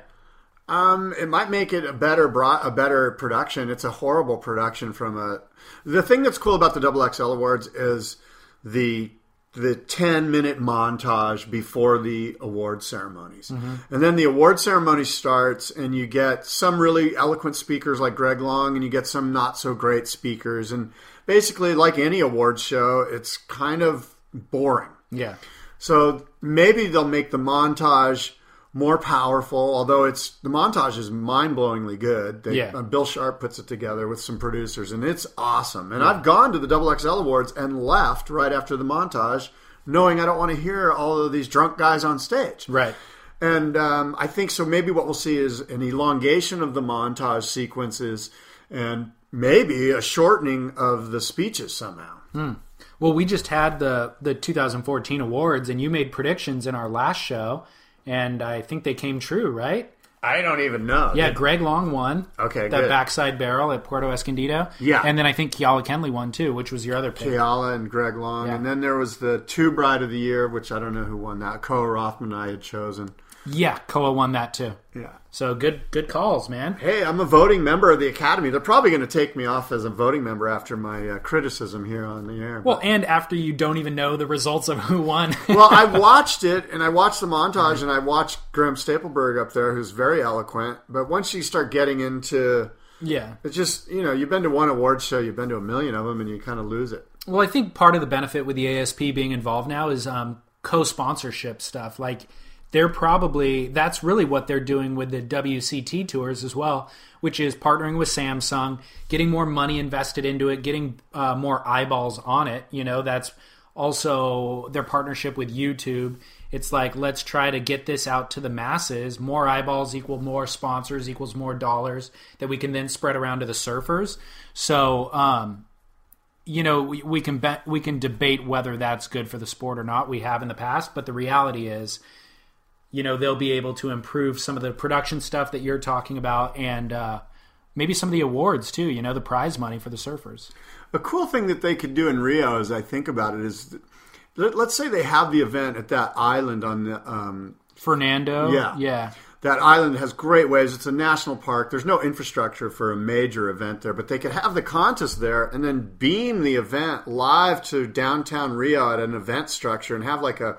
Um, it might make it a better bro- a better production. It's a horrible production from a. The thing that's cool about the Double XL Awards is the the 10 minute montage before the award ceremonies. Mm-hmm. And then the award ceremony starts and you get some really eloquent speakers like Greg Long and you get some not so great speakers and basically like any award show, it's kind of boring. Yeah. So maybe they'll make the montage more powerful. Although it's the montage is mind blowingly good. They, Yeah. uh, Bill Sharp puts it together with some producers, and it's awesome. And I've gone to the Double XL Awards and left right after the montage, knowing I don't want to hear all of these drunk guys on stage. Right. And um, I think so. Maybe what we'll see is an elongation of the montage sequences, and maybe a shortening of the speeches somehow. Well, we just had the the 2014 awards, and you made predictions in our last show, and I think they came true, right? I don't even know. Yeah, Greg Long won. Okay, that good. backside barrel at Puerto Escondido. Yeah. and then I think Keala Kennelly won too, which was your other pick. Keala and Greg Long, Yeah. and then there was the Tube Ride of the Year, which I don't know who won that. Koa Rothman I had chosen. Yeah, Koa won that too. Yeah. So good, good calls, man. Hey, I'm a voting member of the Academy. They're probably going to take me off as a voting member after my uh, criticism here on the air. Well, and after you don't even know the results of who won. well, I watched it and I watched the montage and I watched Graham Stapelberg up there, who's very eloquent. But once you start getting into yeah. it's just you know you've been to one award show, you've been to a million of them, and you kind of lose it. Well, I think part of the benefit with the ASP being involved now is um, co-sponsorship stuff. Like they're probably that's really what they're doing with the WCT tours as well, which is partnering with Samsung, getting more money invested into it, getting uh, more eyeballs on it. You know, that's also their partnership with YouTube. It's like let's try to get this out to the masses. More eyeballs equal more sponsors equals more dollars that we can then spread around to the surfers. So, um, you know, we, we can bet, we can debate whether that's good for the sport or not. We have in the past, but the reality is, you know, they'll be able to improve some of the production stuff that you're talking about, and uh, maybe some of the awards too. You know, the prize money for the surfers. A cool thing that they could do in Rio, as I think about it, is let, let's say they have the event at that island on the um, Fernando, Yeah. yeah, that island has great waves. It's a national park. There's no infrastructure for a major event there, but they could have the contest there and then beam the event live to downtown Rio at an event structure and have like a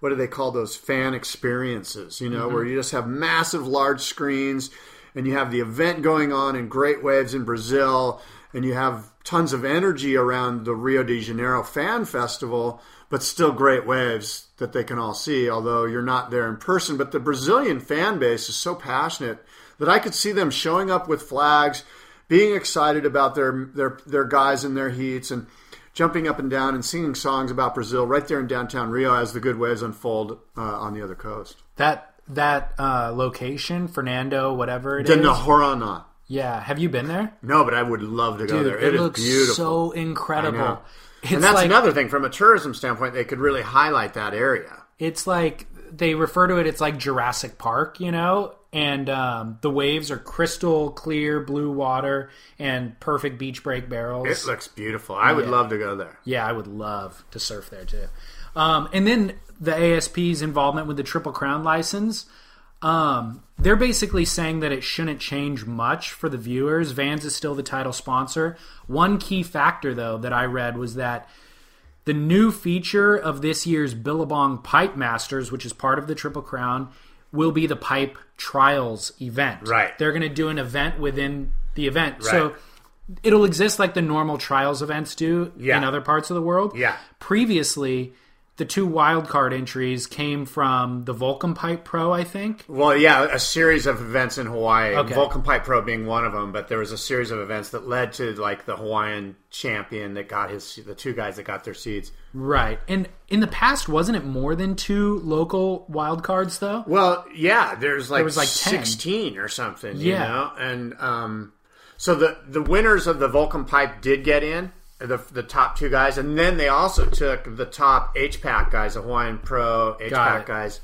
what do they call those fan experiences? You know, where mm-hmm. you just have massive, large screens and you have the event going on in great waves in Brazil and you have tons of energy around the Rio de Janeiro Fan Festival, but still great waves that they can all see, although you're not there in person. But the Brazilian fan base is so passionate that I could see them showing up with flags, being excited about their their their guys in their heats and jumping up and down and singing songs about Brazil right there in downtown Rio as the good waves unfold uh, on the other coast. that that uh, location, Fernando, whatever it is. The Nahorana. Yeah, have you been there? No, but I would love to go there. it, it looks beautiful. so incredible. and that's like, another thing from a tourism standpoint. They could really highlight that area. it's like they refer to it it's like jurassic park you know and um, the waves are crystal clear blue water and perfect beach break barrels It looks beautiful. I would Yeah. love to go there. yeah i would love to surf there too um, and then the asp's involvement with the triple crown license um, they're basically saying that it shouldn't change much for the viewers vans is still the title sponsor one key factor though that i read was that the new feature of this year's Billabong Pipe Masters, which is part of the Triple Crown, will be the Pipe Trials event. Right. They're going to do an event within the event. Right. So it'll exist like the normal trials events do Yeah. in other parts of the world. Yeah. Previously, the two wildcard entries came from the Volcom Pipe Pro, I think. Well, yeah, a series of events in Hawaii. Okay. Volcom Pipe Pro being one of them, but there was a series of events that led to like the Hawaiian champion that got his the two guys that got their seeds. Right. And in the past, wasn't it more than two local wildcards, though? Well, yeah, there's like, there was, like, 10. sixteen or something. You Yeah. know? and um, so the the winners of the Volcom Pipe did get in. The, the top two guys, and then they also took the top HPAC guys, the Hawaiian Pro HPAC it. guys,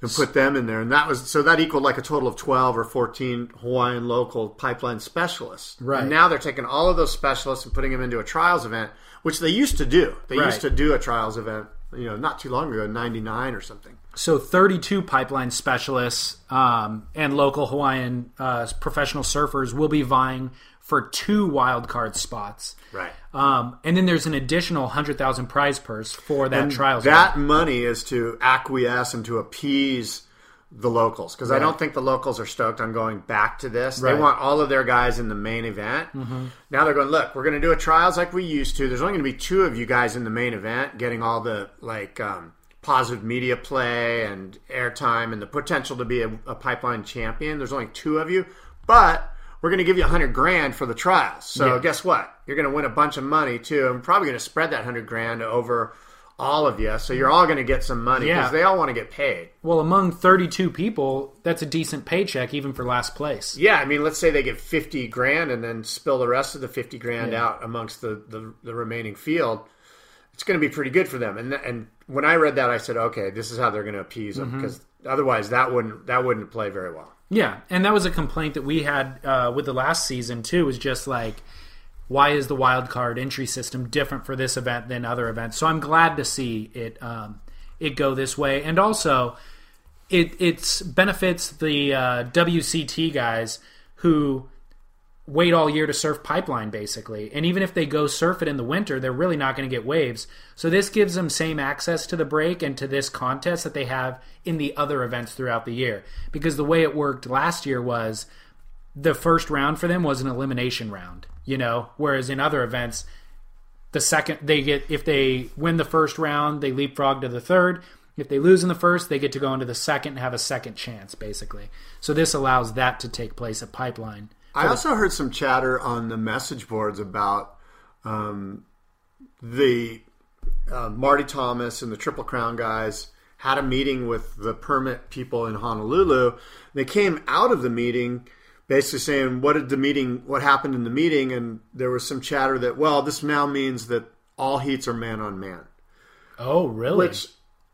and put them in there. And that was so that equaled like a total of twelve or fourteen Hawaiian local pipeline specialists. Right. And now they're taking all of those specialists and putting them into a trials event, which they used to do. They Right. used to do a trials event, you know, not too long ago, ninety nine or something. So 32 pipeline specialists um, and local Hawaiian uh, professional surfers will be vying for two wildcard spots. Right. Um, and then there's an additional 100,000 prize purse for that trials. That money is to acquiesce and to appease the locals because I don't think the locals are stoked on going back to this. Right. They want all of their guys in the main event. Mm-hmm. Now they're going, look, we're going to do a trials like we used to. There's only going to be two of you guys in the main event getting all the like um, positive media play and airtime and the potential to be a, a pipeline champion. There's only two of you, but we're going to give you a hundred grand for the trials. So Yeah. guess what? You're going to win a bunch of money too. I'm probably going to spread that hundred grand over all of you. So you're all going to get some money because Yeah. they all want to get paid. Well, among 32 people, that's a decent paycheck even for last place. Yeah, I mean, let's say they get fifty grand and then spill the rest of the fifty grand out amongst the, the, the remaining field. It's going to be pretty good for them. And and when I read that, I said, okay, this is how they're going to appease them because mm-hmm. otherwise that wouldn't that wouldn't play very well. Yeah, and that was a complaint that we had uh, with the last season too. Was just like, why is the wild card entry system different for this event than other events? So I'm glad to see it um, it go this way, and also it it's benefits the uh, WCT guys who wait all year to surf pipeline basically. And even if they go surf it in the winter they're really not going to get waves. So this gives them same access to the break and to this contest that they have in the other events throughout the year. Because the way it worked last year was the first round for them was an elimination round you know? Whereas in other events the second they get if they win the first round they leapfrog to the third. If they lose in the first they get to go into the second and have a second chance basically. So this allows that to take place at pipeline I also heard some chatter on the message boards about um, the uh, Marty Thomas and the Triple Crown guys had a meeting with the permit people in Honolulu. They came out of the meeting basically saying, "What did the meeting? What happened in the meeting?" And there was some chatter that, well, this now means that all heats are man on man, oh really which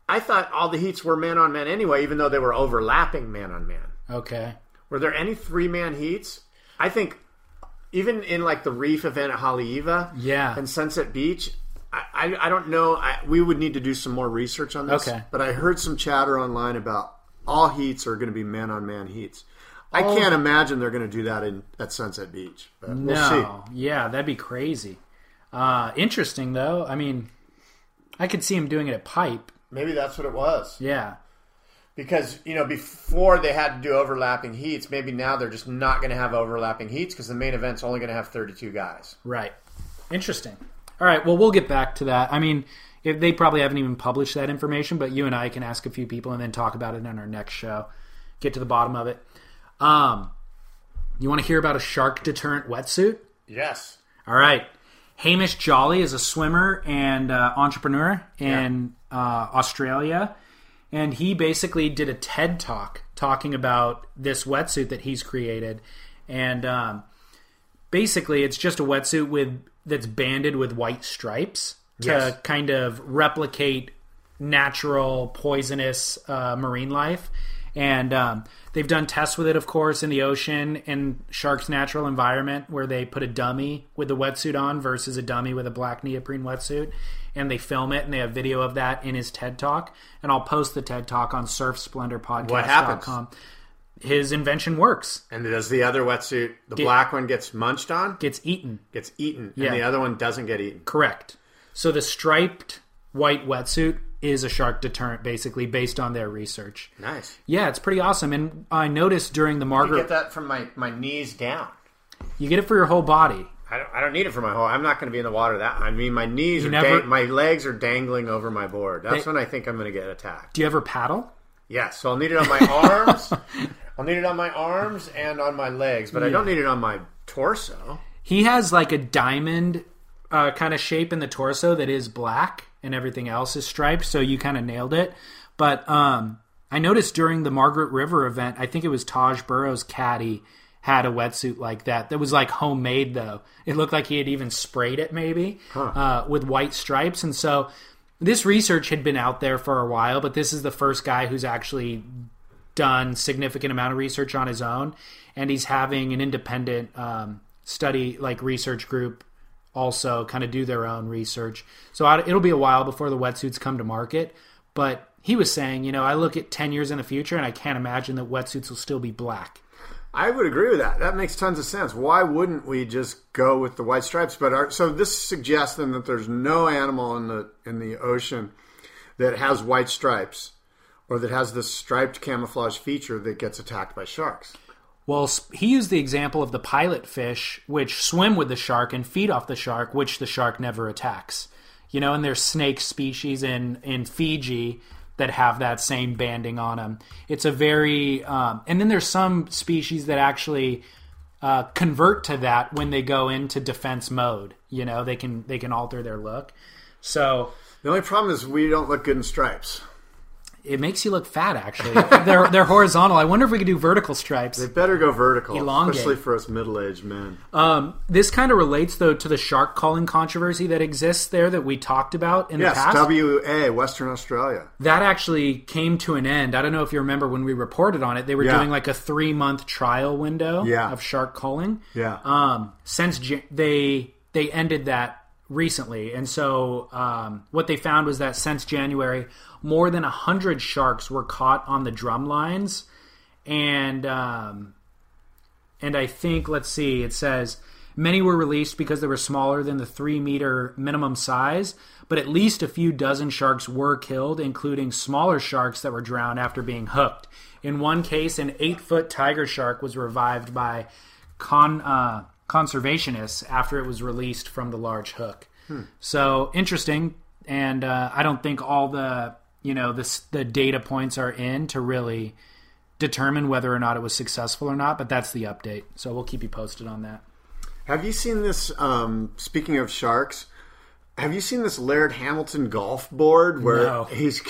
I thought all the heats were man on man anyway, even though they were overlapping man on man. okay Were there any three man heats? I think even in like the Reef event at Haleiwa Yeah. and Sunset Beach, I, I, I don't know. I, we would need to do some more research on this. Okay. But I heard some chatter online about all heats are going to be man on man heats. I can't imagine they're going to do that in at Sunset Beach. But we'll no yeah that'd be crazy uh interesting though i mean i could see him doing it at pipe. Maybe that's what it was. yeah Because, you know, before they had to do overlapping heats, maybe now they're just not going to have overlapping heats because the main event's only going to have 32 guys. right interesting all right well we'll get back to that i mean if they probably haven't even published that information but you and i can ask a few people and then talk about it on our next show get to the bottom of it um you want to hear about a shark deterrent wetsuit Yes. All right. Hamish Jolly is a swimmer and uh, entrepreneur in uh, Australia. And he basically did a TED talk talking about this wetsuit that he's created. And um, basically, it's just a wetsuit with that's banded with white stripes to Yes. kind of replicate natural poisonous uh, marine life. And um, they've done tests with it, of course, in the ocean in sharks' natural environment, where they put a dummy with the wetsuit on versus a dummy with a black neoprene wetsuit, and they film it, and they have video of that in his TED talk. And I'll post the TED talk on surfsplendorpodcast.com. What happens? His invention works, And does the other wetsuit, the black one gets munched on, gets eaten. gets eaten, Yeah. and the other one doesn't get eaten? Correct. So the striped white wetsuit is a shark deterrent, basically, based on their research. Nice. Yeah, it's pretty awesome. And I noticed during the You Margaret, get that from my, my knees down. you get it for your whole body. I don't, I don't need it for my whole. I'm not going to be in the water. That I mean, my knees You are never- dang, my legs are dangling over my board. That's They- when I think I'm going to get attacked. Do you ever paddle? Yes, so I'll need it on my arms. I'll need it on my arms and on my legs, but I don't need it on my torso. He has like a diamond uh, kind of shape in the torso that is black, and everything else is striped. So you kind of nailed it. But um, I noticed during the Margaret River event, I think it was Taj Burrow's caddy had a wetsuit like that. That was like homemade though. It looked like he had even sprayed it maybe uh, with white stripes. And so this research had been out there for a while, but this is the first guy who's actually done significant amount of research on his own, and he's having an independent um, study like research group also kind of do their own research. So I, it'll be a while before the wetsuits come to market. But he was saying, you know, I look at ten years in the future, and I can't imagine that wetsuits will still be black. I would agree with that. That makes tons of sense. Why wouldn't we just go with the white stripes? But our, so this suggests then that there's no animal in the in the ocean that has white stripes or that has this striped camouflage feature that gets attacked by sharks. Well, he used the example of the pilot fish, which swim with the shark and feed off the shark, which the shark never attacks. You know, and there's snake species in in Fiji that have that same banding on them. It's a very, um, and then there's some species that actually uh, convert to that when they go into defense mode. You know, they can they can alter their look. So The only problem is we don't look good in stripes. It makes you look fat. Actually, they're they're horizontal. I wonder if we could do vertical stripes. They better go vertical, Elongate. especially for us middle-aged men. Um, this kind of relates though to the shark culling controversy that exists there that we talked about in yes, the past. WA, Western Australia. that actually came to an end. I don't know if you remember when we reported on it. They were Yeah. doing like a three month trial window Yeah. of shark culling. Yeah. Um, since Ja- they they ended that recently, and so um, what they found was that since January, more than hundred sharks were caught on the drum lines, and um, and I think let's see, it says many were released because they were smaller than the three meter minimum size, but at least a few dozen sharks were killed, including smaller sharks that were drowned after being hooked. In one case, an eight foot tiger shark was revived by con uh, conservationists after it was released from the large hook. So interesting, and uh, I don't think all the you know the the data points are in to really determine whether or not it was successful or not. But that's the update, so we'll keep you posted on that. Have you seen this? Um, speaking of sharks, have you seen this Laird Hamilton golf board where No. he's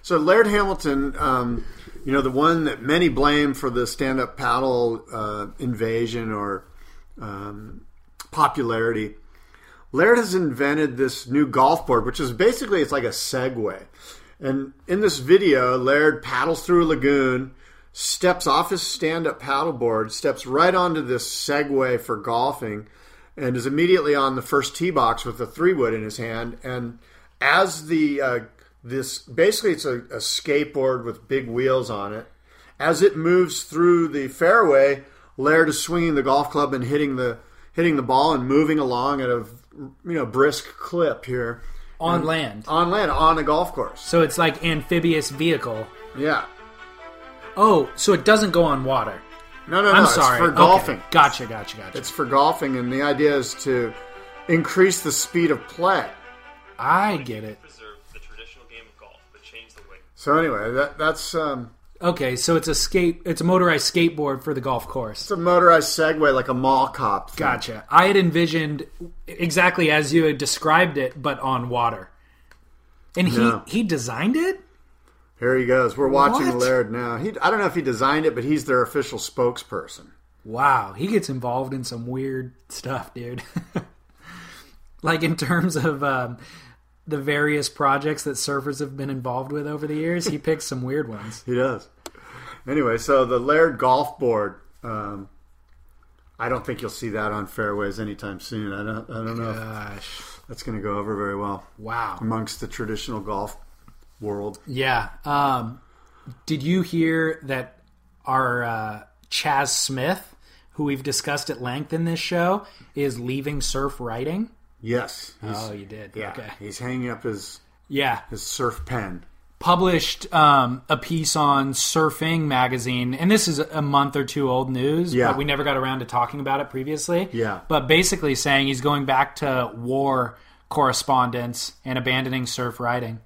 so Laird Hamilton, um, you know, the one that many blame for the stand-up paddle uh, invasion or um, popularity. Laird has invented this new golf board, which is basically it's like a Segway. And in this video, Laird paddles through a lagoon, steps off his stand-up paddleboard, steps right onto this Segway for golfing, and is immediately on the first tee box with a three wood in his hand. And as the uh, this basically it's a, a skateboard with big wheels on it. As it moves through the fairway, Laird is swinging the golf club and hitting the hitting the ball and moving along at a you know brisk clip here On land, on land on a golf course. so it's like amphibious vehicle. Yeah. Oh, so it doesn't go on water. No, no, no. I'm it's sorry. for Okay. golfing. Gotcha, gotcha, gotcha. It's for golfing, and the idea is to increase the speed of play. I get it. preserve the traditional game of golf, but change the way. So anyway, that that's um, Okay, so it's a skate. It's a motorized skateboard for the golf course. it's a motorized Segway, like a mall cop. Thing. Gotcha. I had envisioned exactly as you had described it, but on water. And he No. he designed it. Here he goes. We're watching What? Laird now. He, I don't know if he designed it, but he's their official spokesperson. Wow, he gets involved in some weird stuff, dude. like in terms of um, the various projects that surfers have been involved with over the years, he picks some weird ones. He does. Anyway, so the Laird golf board. Um, I don't think you'll see that on fairways anytime soon. I don't. I don't know if Gosh, that's going to go over very well wow. amongst the traditional golf world. Yeah. Um, did you hear that our uh, Chas Smith, who we've discussed at length in this show, is leaving surf writing? Yes. Oh, you did. yeah. Okay. He's hanging up his Yeah. his surf pen. Published um, a piece on Surfing magazine, and this is a month or two old news, Yeah. but we never got around to talking about it previously. Yeah. But basically saying he's going back to war correspondence and abandoning surf writing.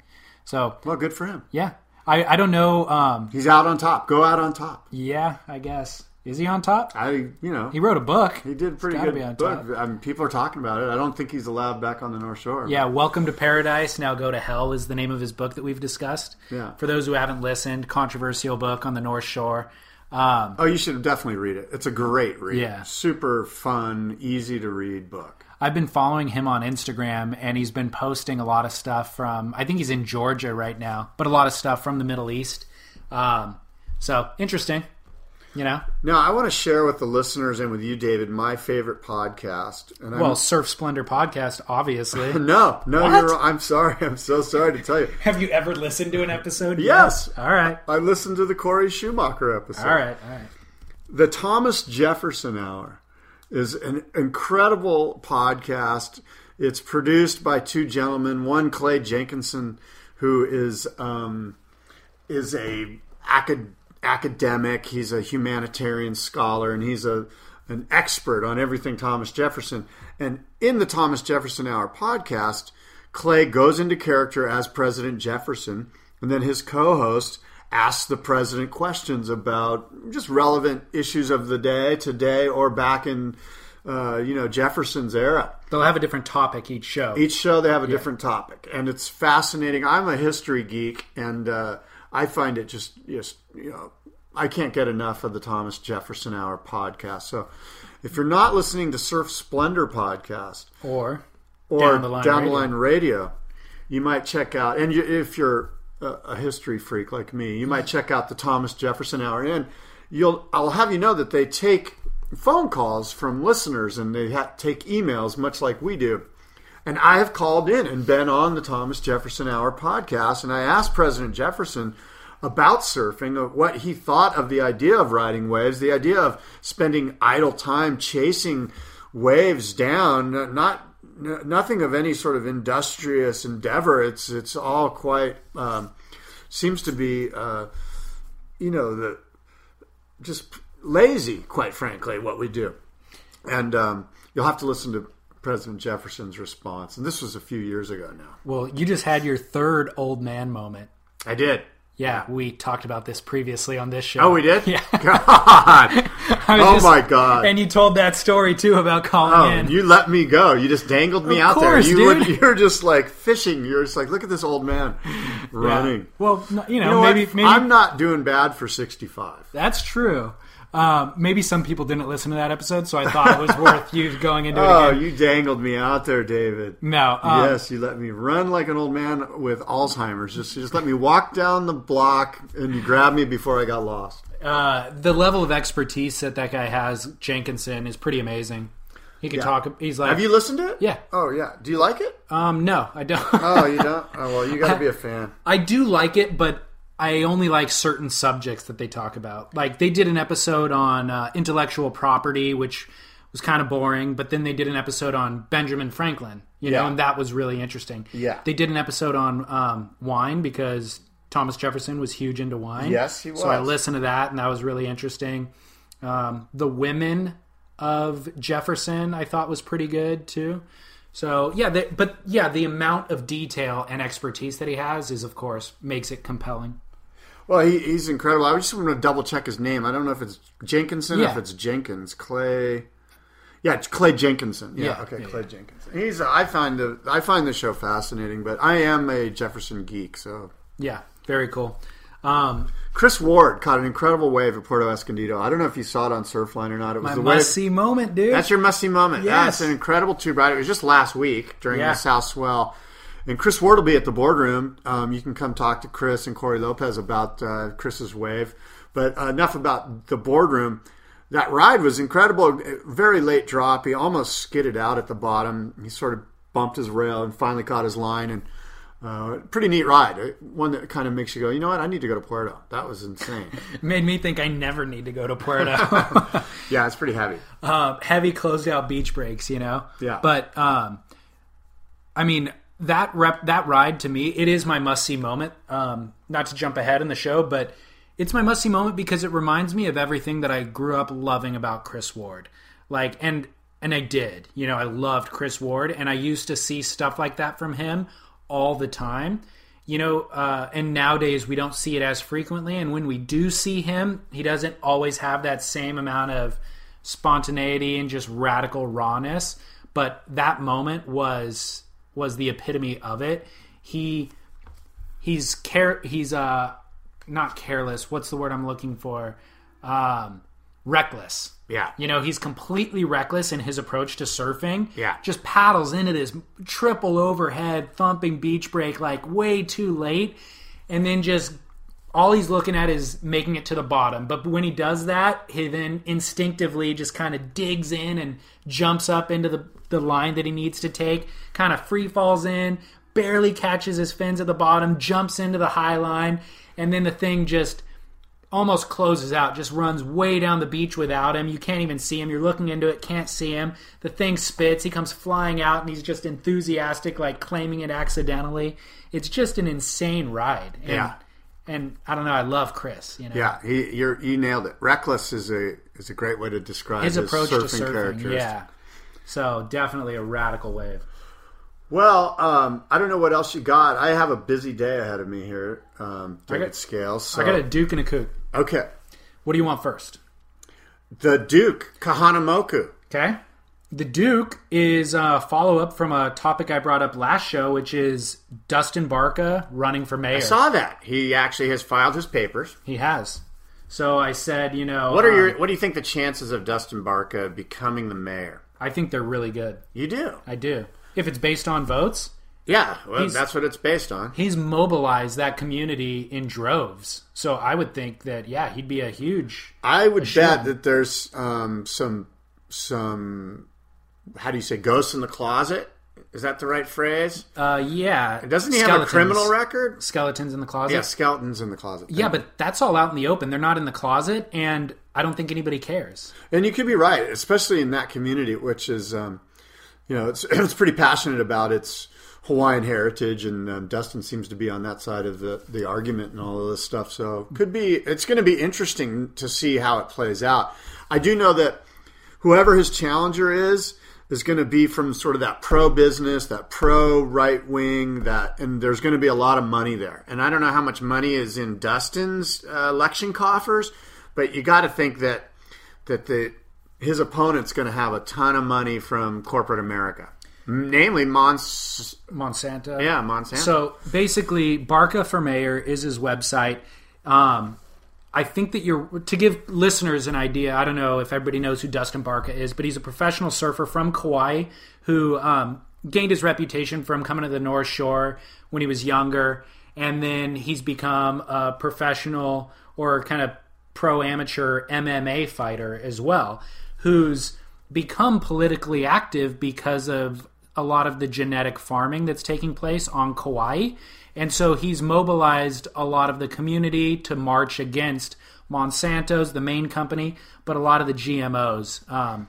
So, Well, good for him. yeah. I, I don't know. Um, He's out on top. Go out on top. yeah, I guess. Is he on top? I, you know, He wrote a book. he did pretty good be on book. top. I mean, people are talking about it. I don't think he's allowed back on the North Shore. Yeah, Welcome to Paradise, Now Go to Hell is the name of his book that we've discussed. Yeah. For those who haven't listened, controversial book on the North Shore. Um, Oh, you should definitely read it. It's a great read. Yeah. Super fun, easy to read book. I've been following him on Instagram, and he's been posting a lot of stuff from, I think he's in Georgia right now, but a lot of stuff from the Middle East. Um, so, interesting, you know? No, I want to share with the listeners and with you, David, my favorite podcast. And I'm, Well, Surf Splendor podcast, obviously. no, no, What? you're. I'm sorry. I'm so sorry to tell you. Have you ever listened to an episode? Yes. All right. I listened to the Cori Schumacher episode. All right. All right. The Thomas Jefferson Hour is an incredible podcast. It's produced by two gentlemen. One, Clay Jenkinson, who is um, is a acad- academic. He's a humanitarian scholar, and he's a an expert on everything Thomas Jefferson. And in the Thomas Jefferson Hour podcast, Clay goes into character as President Jefferson and then his co-host asks the president questions about just relevant issues of the day, today, or back in uh, you know Jefferson's era. They'll have a different topic each show. Each show they have a different topic, and it's fascinating. I'm a history geek, and uh, I find it just just you know I can't get enough of the Thomas Jefferson Hour podcast. So if you're not listening to Surf Splendor podcast or or Down the Line Down the Radio. Line Radio, you might check out. And you, if you're a, a history freak like me, you might check out the Thomas Jefferson Hour. And you'll I'll have you know that they take phone calls from listeners and they ha- take emails, much like we do. And I have called in and been on the Thomas Jefferson Hour podcast, and I asked President Jefferson about surfing, what he thought of the idea of riding waves, the idea of spending idle time chasing waves down, not nothing of any sort of industrious endeavor. It's it's all quite um, seems to be, uh, you know, the just lazy, quite frankly, what we do. And um, you'll have to listen to President Jefferson's response. And this was a few years ago now. well, you just had your third old man moment. I did. Yeah, we talked about this previously on this show. Oh, we did? Yeah. God. Oh, just- my God. And you told that story too about calling Oh, in. you let me go. You just dangled me Of out course, there. You dude. you're just like fishing. You're just like, look at this old man running. Well, you know, You know maybe maybe I'm not doing bad for 65. that's true. Um, maybe some people didn't listen to that episode, so I thought it was worth you going into it Oh, you dangled me out there, David. No, um, yes, you let me run like an old man with Alzheimer's. Just, just let me walk down the block and you grabbed me before I got lost. uh, the level of expertise that that guy has, Jenkinson, is pretty amazing. He can Yeah. talk. He's like, Have you listened to it? Yeah. Oh, yeah. Do you like it? Um, no, I don't. Oh, you don't? Oh, well, you got to be a fan. I do like it, but I only like certain subjects that they talk about. Like they did an episode on uh, intellectual property, which was kind of boring, but then they did an episode on Benjamin Franklin, you know, Yeah. and that was really interesting. Yeah. They did an episode on um, wine because Thomas Jefferson was huge into wine. Yes, he was. So I listened to that, and that was really interesting. Um, the women of Jefferson, I thought was pretty good too. So yeah, the, but yeah, the amount of detail and expertise that he has is, of course, makes it compelling. Well, he, he's incredible. I just want to double check his name. I don't know if it's Jenkinson or Yeah. if it's Jenkins. Clay. Yeah, it's Clay Jenkinson. Yeah, Yeah, okay, yeah, Clay Jenkinson. He's. I find the I find the show fascinating, but I am a Jefferson geek. So Yeah, very cool. Um, Chris Ward caught an incredible wave at Puerto Escondido. I don't know if you saw it on Surfline or not. It was my the wave. must see moment, dude. That's your must see moment. Yeah, Yes. it's an incredible tube ride. It was just last week during Yeah. the South Swell. And Chris Ward will be at the boardroom. Um, you can come talk to Chris and Cory Lopez about uh, Chris's wave. But uh, enough about the boardroom. That ride was incredible. Very late drop. He almost skidded out at the bottom. He sort of bumped his rail and finally caught his line. And uh, pretty neat ride. Uh, One that kind of makes you go, you know what? I need to go to Puerto. That was insane. Made me think I never need to go to Puerto. yeah, it's pretty heavy. um, heavy closed out beach breaks, you know. Yeah. But um, I mean that rep that ride to me, it is my must see moment. Um, not to jump ahead in the show, but it's my must see moment because it reminds me of everything that I grew up loving about Chris Ward. Like and and I did, you know, I loved Chris Ward, and I used to see stuff like that from him all the time. You know, uh, and nowadays we don't see it as frequently. And when we do see him, he doesn't always have that same amount of spontaneity and just radical rawness. But that moment was was the epitome of it. He he's care he's uh not careless. What's the word I'm looking for? Um, reckless. Yeah. You know, he's completely reckless in his approach to surfing. Yeah. Just paddles into this triple overhead thumping beach break like way too late. And then just all he's looking at is making it to the bottom. But when he does that, he then instinctively just kind of digs in and jumps up into the, the line that he needs to take, kind of free falls in, barely catches his fins at the bottom, jumps into the high line, and then the thing just almost closes out, just runs way down the beach without him. You can't even see him. You're looking into it, can't see him. The thing spits. He comes flying out, and he's just enthusiastic, like claiming it accidentally. It's just an insane ride. And, Yeah. And I don't know. I love Chris. You know. Yeah, he you're, you nailed it. Reckless is a is a great way to describe His his, approach surfing to surfing. characteristic. Yeah. So definitely a radical wave. Well, um, I don't know what else you got. I have a busy day ahead of me here, um, David got- Scales. So. I got a Duke and a Kook. okay. What do you want first? The Duke Kahanamoku. Okay. The Duke is a follow up from a topic I brought up last show, which is Dustin Barca running for mayor. I saw that he actually has filed his papers. he has. So I said, you know, What are um, your? What do you think the chances of Dustin Barca becoming the mayor? I think they're really good. You do. I do. If it's based on votes, Yeah, well, He's- that's what it's based on. he's mobilized that community in droves. So I would think that yeah, he'd be a huge. I would bet that there's um, some some how do you say ghosts in the closet? Is that the right phrase? Uh, yeah. Doesn't he have a criminal record? Skeletons in the closet. Yeah, skeletons in the closet. Yeah, but that's all out in the open. They're not in the closet, and I don't think anybody cares. And you could be right, especially in that community, which is, um, you know, it's, it's pretty passionate about its Hawaiian heritage, and um, Dustin seems to be on that side of the, the argument and all of this stuff. So could be, it's going to be interesting to see how it plays out. I do know that whoever his challenger is is going to be from sort of that pro business, that pro right wing, that, and there's going to be a lot of money there. And I don't know how much money is in Dustin's uh, election coffers, but you got to think that that the his opponent's going to have a ton of money from corporate America, namely Mons. Monsanto. Yeah, Monsanto. So basically, Barca for Mayor is his website. Um, I think that you're to give listeners an idea. I don't know if everybody knows who Dustin Barca is, but he's a professional surfer from Kauai who um, gained his reputation from coming to the North Shore when he was younger, and then he's become a professional or kind of pro amateur MMA fighter as well, who's become politically active because of a lot of the genetic farming that's taking place on Kauai. And so he's mobilized a lot of the community to march against Monsanto's, the main company, but a lot of the GMOs um,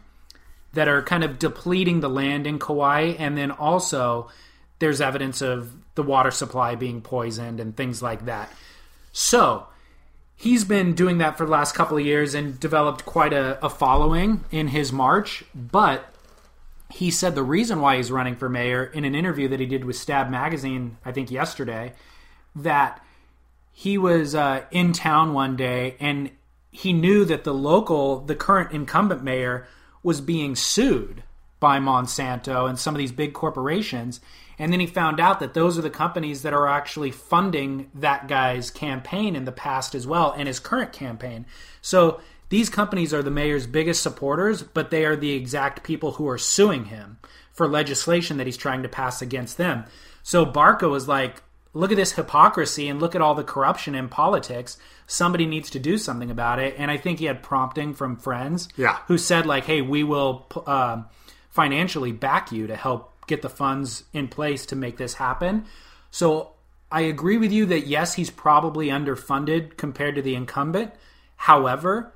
that are kind of depleting the land in Kauai. And then also there's evidence of the water supply being poisoned and things like that. So he's been doing that for the last couple of years and developed quite a, a following in his march. But he said the reason why he's running for mayor in an interview that he did with Stab Magazine, I think yesterday, that he was uh, in town one day and he knew that the local, the current incumbent mayor, was being sued by Monsanto and some of these big corporations. And then he found out that those are the companies that are actually funding that guy's campaign in the past as well and his current campaign. So these companies are the mayor's biggest supporters, but they are the exact people who are suing him for legislation that he's trying to pass against them. So Barca was like, look at this hypocrisy and look at all the corruption in politics. Somebody needs to do something about it. And I think he had prompting from friends Yeah. who said, like, hey, we will uh, financially back you to help get the funds in place to make this happen. So I agree with you that yes, he's probably underfunded compared to the incumbent. However,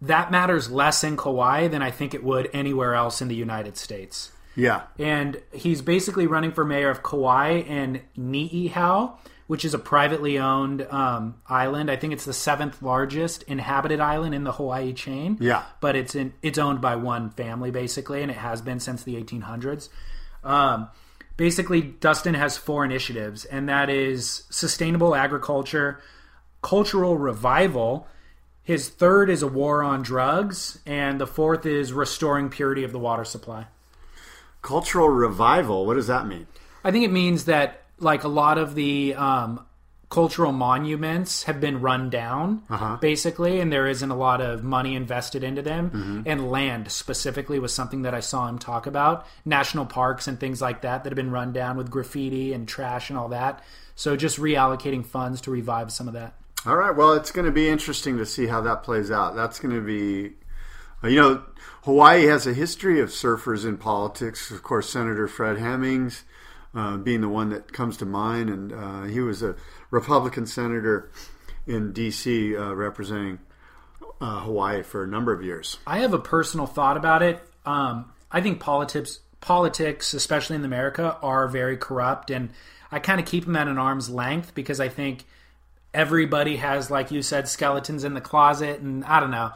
that matters less in Kauai than I think it would anywhere else in the United States. yeah, And he's basically running for mayor of Kauai and Niihau, which is a privately owned um, island. I think it's the seventh largest inhabited island in the Hawaii chain. Yeah. but it's in it's owned by one family basically, and it has been since the 1800s. Um, basically, Dustin has four initiatives, and that is sustainable agriculture, cultural revival. His third is a war on drugs, and the fourth is restoring purity of the water supply. cultural revival. What does that mean? I think it means that like a lot of the um, cultural monuments have been run down, basically, and there isn't a lot of money invested into them. And land specifically was something that I saw him talk about. National parks and things like that that have been run down with graffiti and trash and all that. So just reallocating funds to revive some of that. All right. Well, it's going to be interesting to see how that plays out. That's going to be, you know, Hawaii has a history of surfers in politics. Of course, Senator Fred Hemmings uh, being the one that comes to mind, and uh, he was a Republican senator in D.C. Uh, representing uh, Hawaii for a number of years. I have a personal thought about it. Um, I think politics, politics, especially in America, are very corrupt, and I kind of keep them at an arm's length because I think everybody has, like you said, skeletons in the closet, and I don't know.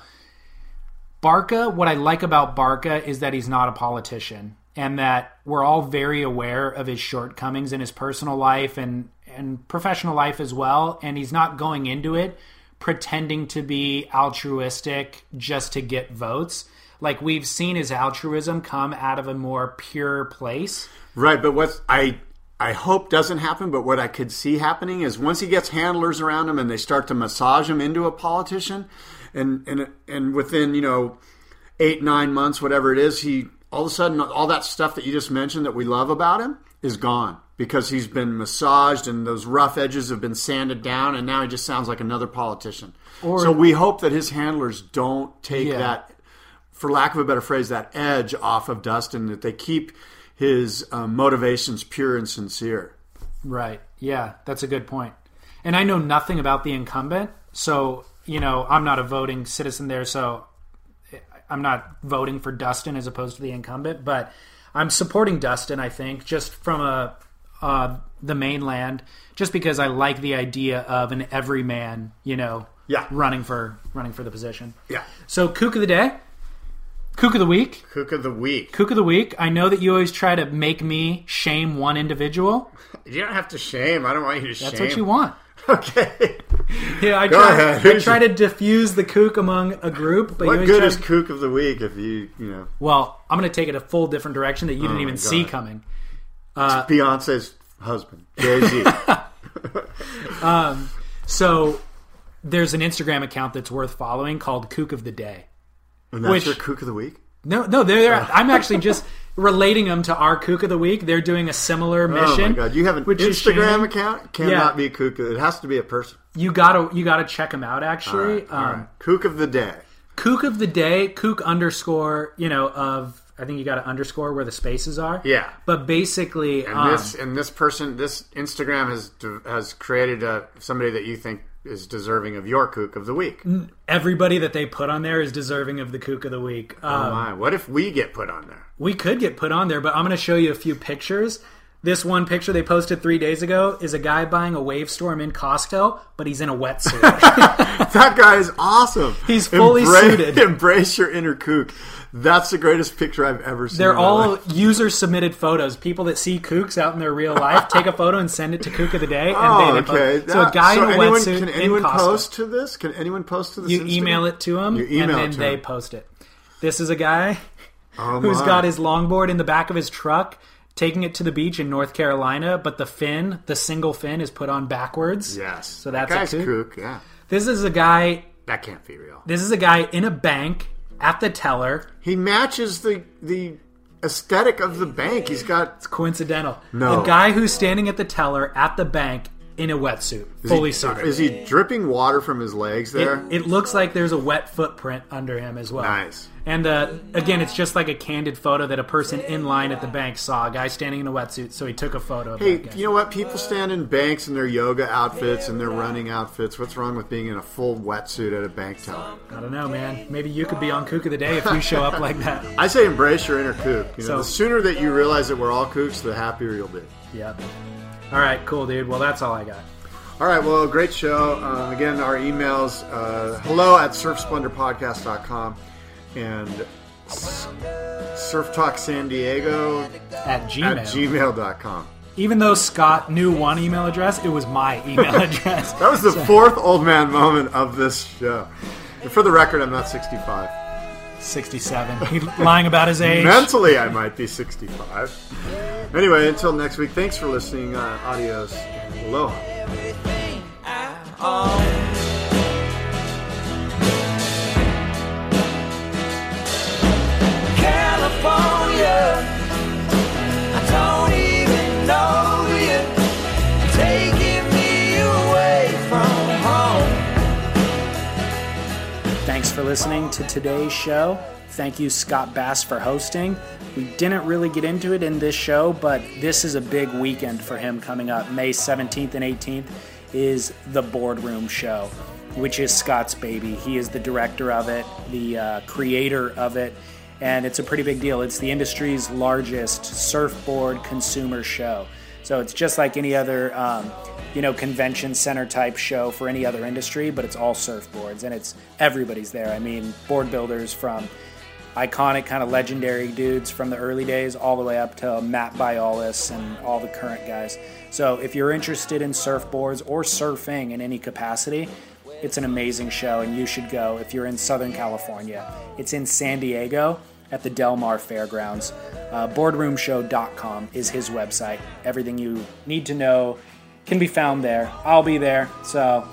Barca, what I like about Barca is that he's not a politician. and that we're all very aware of his shortcomings in his personal life and and professional life as well and he's not going into it pretending to be altruistic just to get votes. Like we've seen his altruism come out of a more pure place. Right, but what I I hope doesn't happen, but what I could see happening is once he gets handlers around him and they start to massage him into a politician, and and and within you know eight nine months, whatever it is, he all of a sudden all that stuff that you just mentioned that we love about him is gone because he's been massaged and those rough edges have been sanded down, and now he just sounds like another politician. so we hope that his handlers don't take Yeah. that for lack of a better phrase, that edge off of Dustin, that they keep his um, motivations pure and sincere. Right. Yeah, that's a good point. And I know nothing about the incumbent, so you know I'm not a voting citizen there, so I'm not voting for Dustin as opposed to the incumbent, but I'm supporting Dustin. I think just from a uh, the mainland, just because I like the idea of an everyman, you know, Yeah. running for running for the position. Yeah. So kook of the day, kook of the week, kook of the week. kook of the week. I know that you always try to make me shame one individual. You don't have to shame. I don't want you to shame That's shame. what you want. Okay. Yeah, I Go try. ahead. I try to diffuse the kook among a group, but What good is to- kook of the week if you, you know, well, I'm going to take it a full different direction that you didn't Oh even see God. Coming. Beyonce's husband, Jay Z? So there's an Instagram account that's worth following called Kook of the Day. and that's Which- your kook of the week. No, no, they're, they're I'm actually just relating them to our Kook of the Week. They're doing a similar mission. Oh my god! You have an which Instagram account? Cannot Yeah. be kook. It has to be a person. You gotta you gotta check them out. Actually, All um, right. Kook of the day. Kook of the Day, Kook underscore. You know of. I think you got to underscore where the spaces are. Yeah. But basically, And um, this and this person, this Instagram has has created a, somebody that you think is deserving of your kook of the week. everybody that they put on there is deserving of the Kook of the Week. Oh Um, my! What if we get put on there? We could get put on there, but I'm going to show you a few pictures. This one picture they posted three days ago is a guy buying a wave storm in Costco, but he's in a wetsuit. That guy is awesome. He's fully suited. Embrace your inner kook. That's the greatest picture I've ever seen. They're all user submitted photos. People that see kooks out in their real life take a photo and send it to Kook of the Day. And Oh, okay. post. So a guy so in a anyone, wetsuit Can anyone post to this? Can anyone post to this? You Instagram? email it to them, and then they them. post it. This is a guy Oh, who's got his longboard in the back of his truck, taking it to the beach in North Carolina, but the fin, the single fin, is put on backwards. yes. So That that's a guy's kook. kook. Yeah, This is a guy. that can't be real. This is a guy in a bank at the teller. He matches the the aesthetic of the bank. He's got It's Coincidental. No. The guy who's standing at the teller at the bank in a wetsuit, fully is he, suited. Is he dripping water from his legs there? it looks like there's a wet footprint under him as well. Nice. And uh, again, it's just like a candid photo that a person in line at the bank saw. A guy standing in a wetsuit, so he took a photo of Hey, you know what? People stand in banks in their yoga outfits and their running outfits. What's wrong with being in a full wetsuit at a bank teller? I don't know, man. Maybe you could be on Kook of the Day if you show up like that. I say embrace your inner kook. You know, So- the sooner that you realize that we're all kooks, the happier you'll be. Yep. All right, cool, dude. Well, that's all I got. All right, well, great show. Um, again, our emails uh, hello at surfsplendorpodcast.com and s- Surf Talk San Diego At Gmail. at gmail.com. Even though Scott knew one email address, it was my email address. That was the fourth old man moment of this show. And for the record, I'm not 65. 67. He lying about his age. Mentally, I might be 65. Anyway, until next week, thanks for listening. Uh, adios. Aloha. everything I own. California, for listening to today's show. Thank you, Scott Bass, for hosting. We didn't really get into it in this show, but this is a big weekend for him coming up. May 17th and 18th is the Boardroom Show, which is Scott's baby. He is the director of it, the uh, creator of it, and it's a pretty big deal. It's the industry's largest surfboard consumer show. So it's just like any other, um, you know, convention center type show for any other industry, but it's all surfboards and it's everybody's there. I mean, board builders from iconic kind of legendary dudes from the early days all the way up to Matt Biolos and all the current guys. So if you're interested in surfboards or surfing in any capacity, it's an amazing show and you should go if you're in Southern California. It's in San Diego at the Del Mar Fairgrounds. Uh, boardroomshow.com is his website. Everything you need to know can be found there. I'll be there. So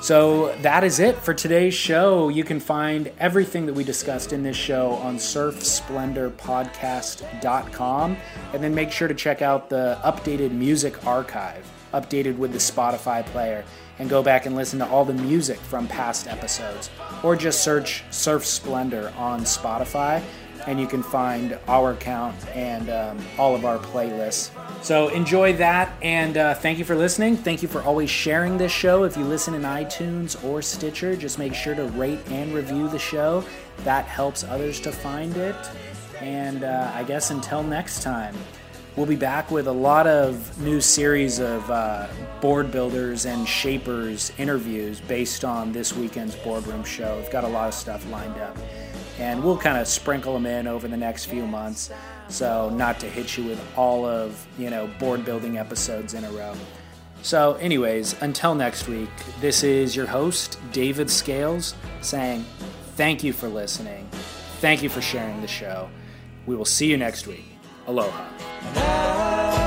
so that is it for today's show. You can find everything that we discussed in this show on surfsplendorpodcast.com. And then make sure to check out the updated music archive, updated with the Spotify player, and go back and listen to all the music from past episodes. Or just search Surf Splendor on Spotify, and you can find our account and um, all of our playlists. So enjoy that, and uh, thank you for listening. Thank you for always sharing this show. If you listen in iTunes or Stitcher, just make sure to rate and review the show. That helps others to find it. And uh, I guess until next time, we'll be back with a lot of new series of uh, board builders and shapers interviews based on this weekend's boardroom show. We've got a lot of stuff lined up and we'll kind of sprinkle them in over the next few months. So not to hit you with all of you know board building episodes in a row. So anyways until next week this is your host david scales saying thank you for listening. Thank you for sharing the show. We will see you next week. Aloha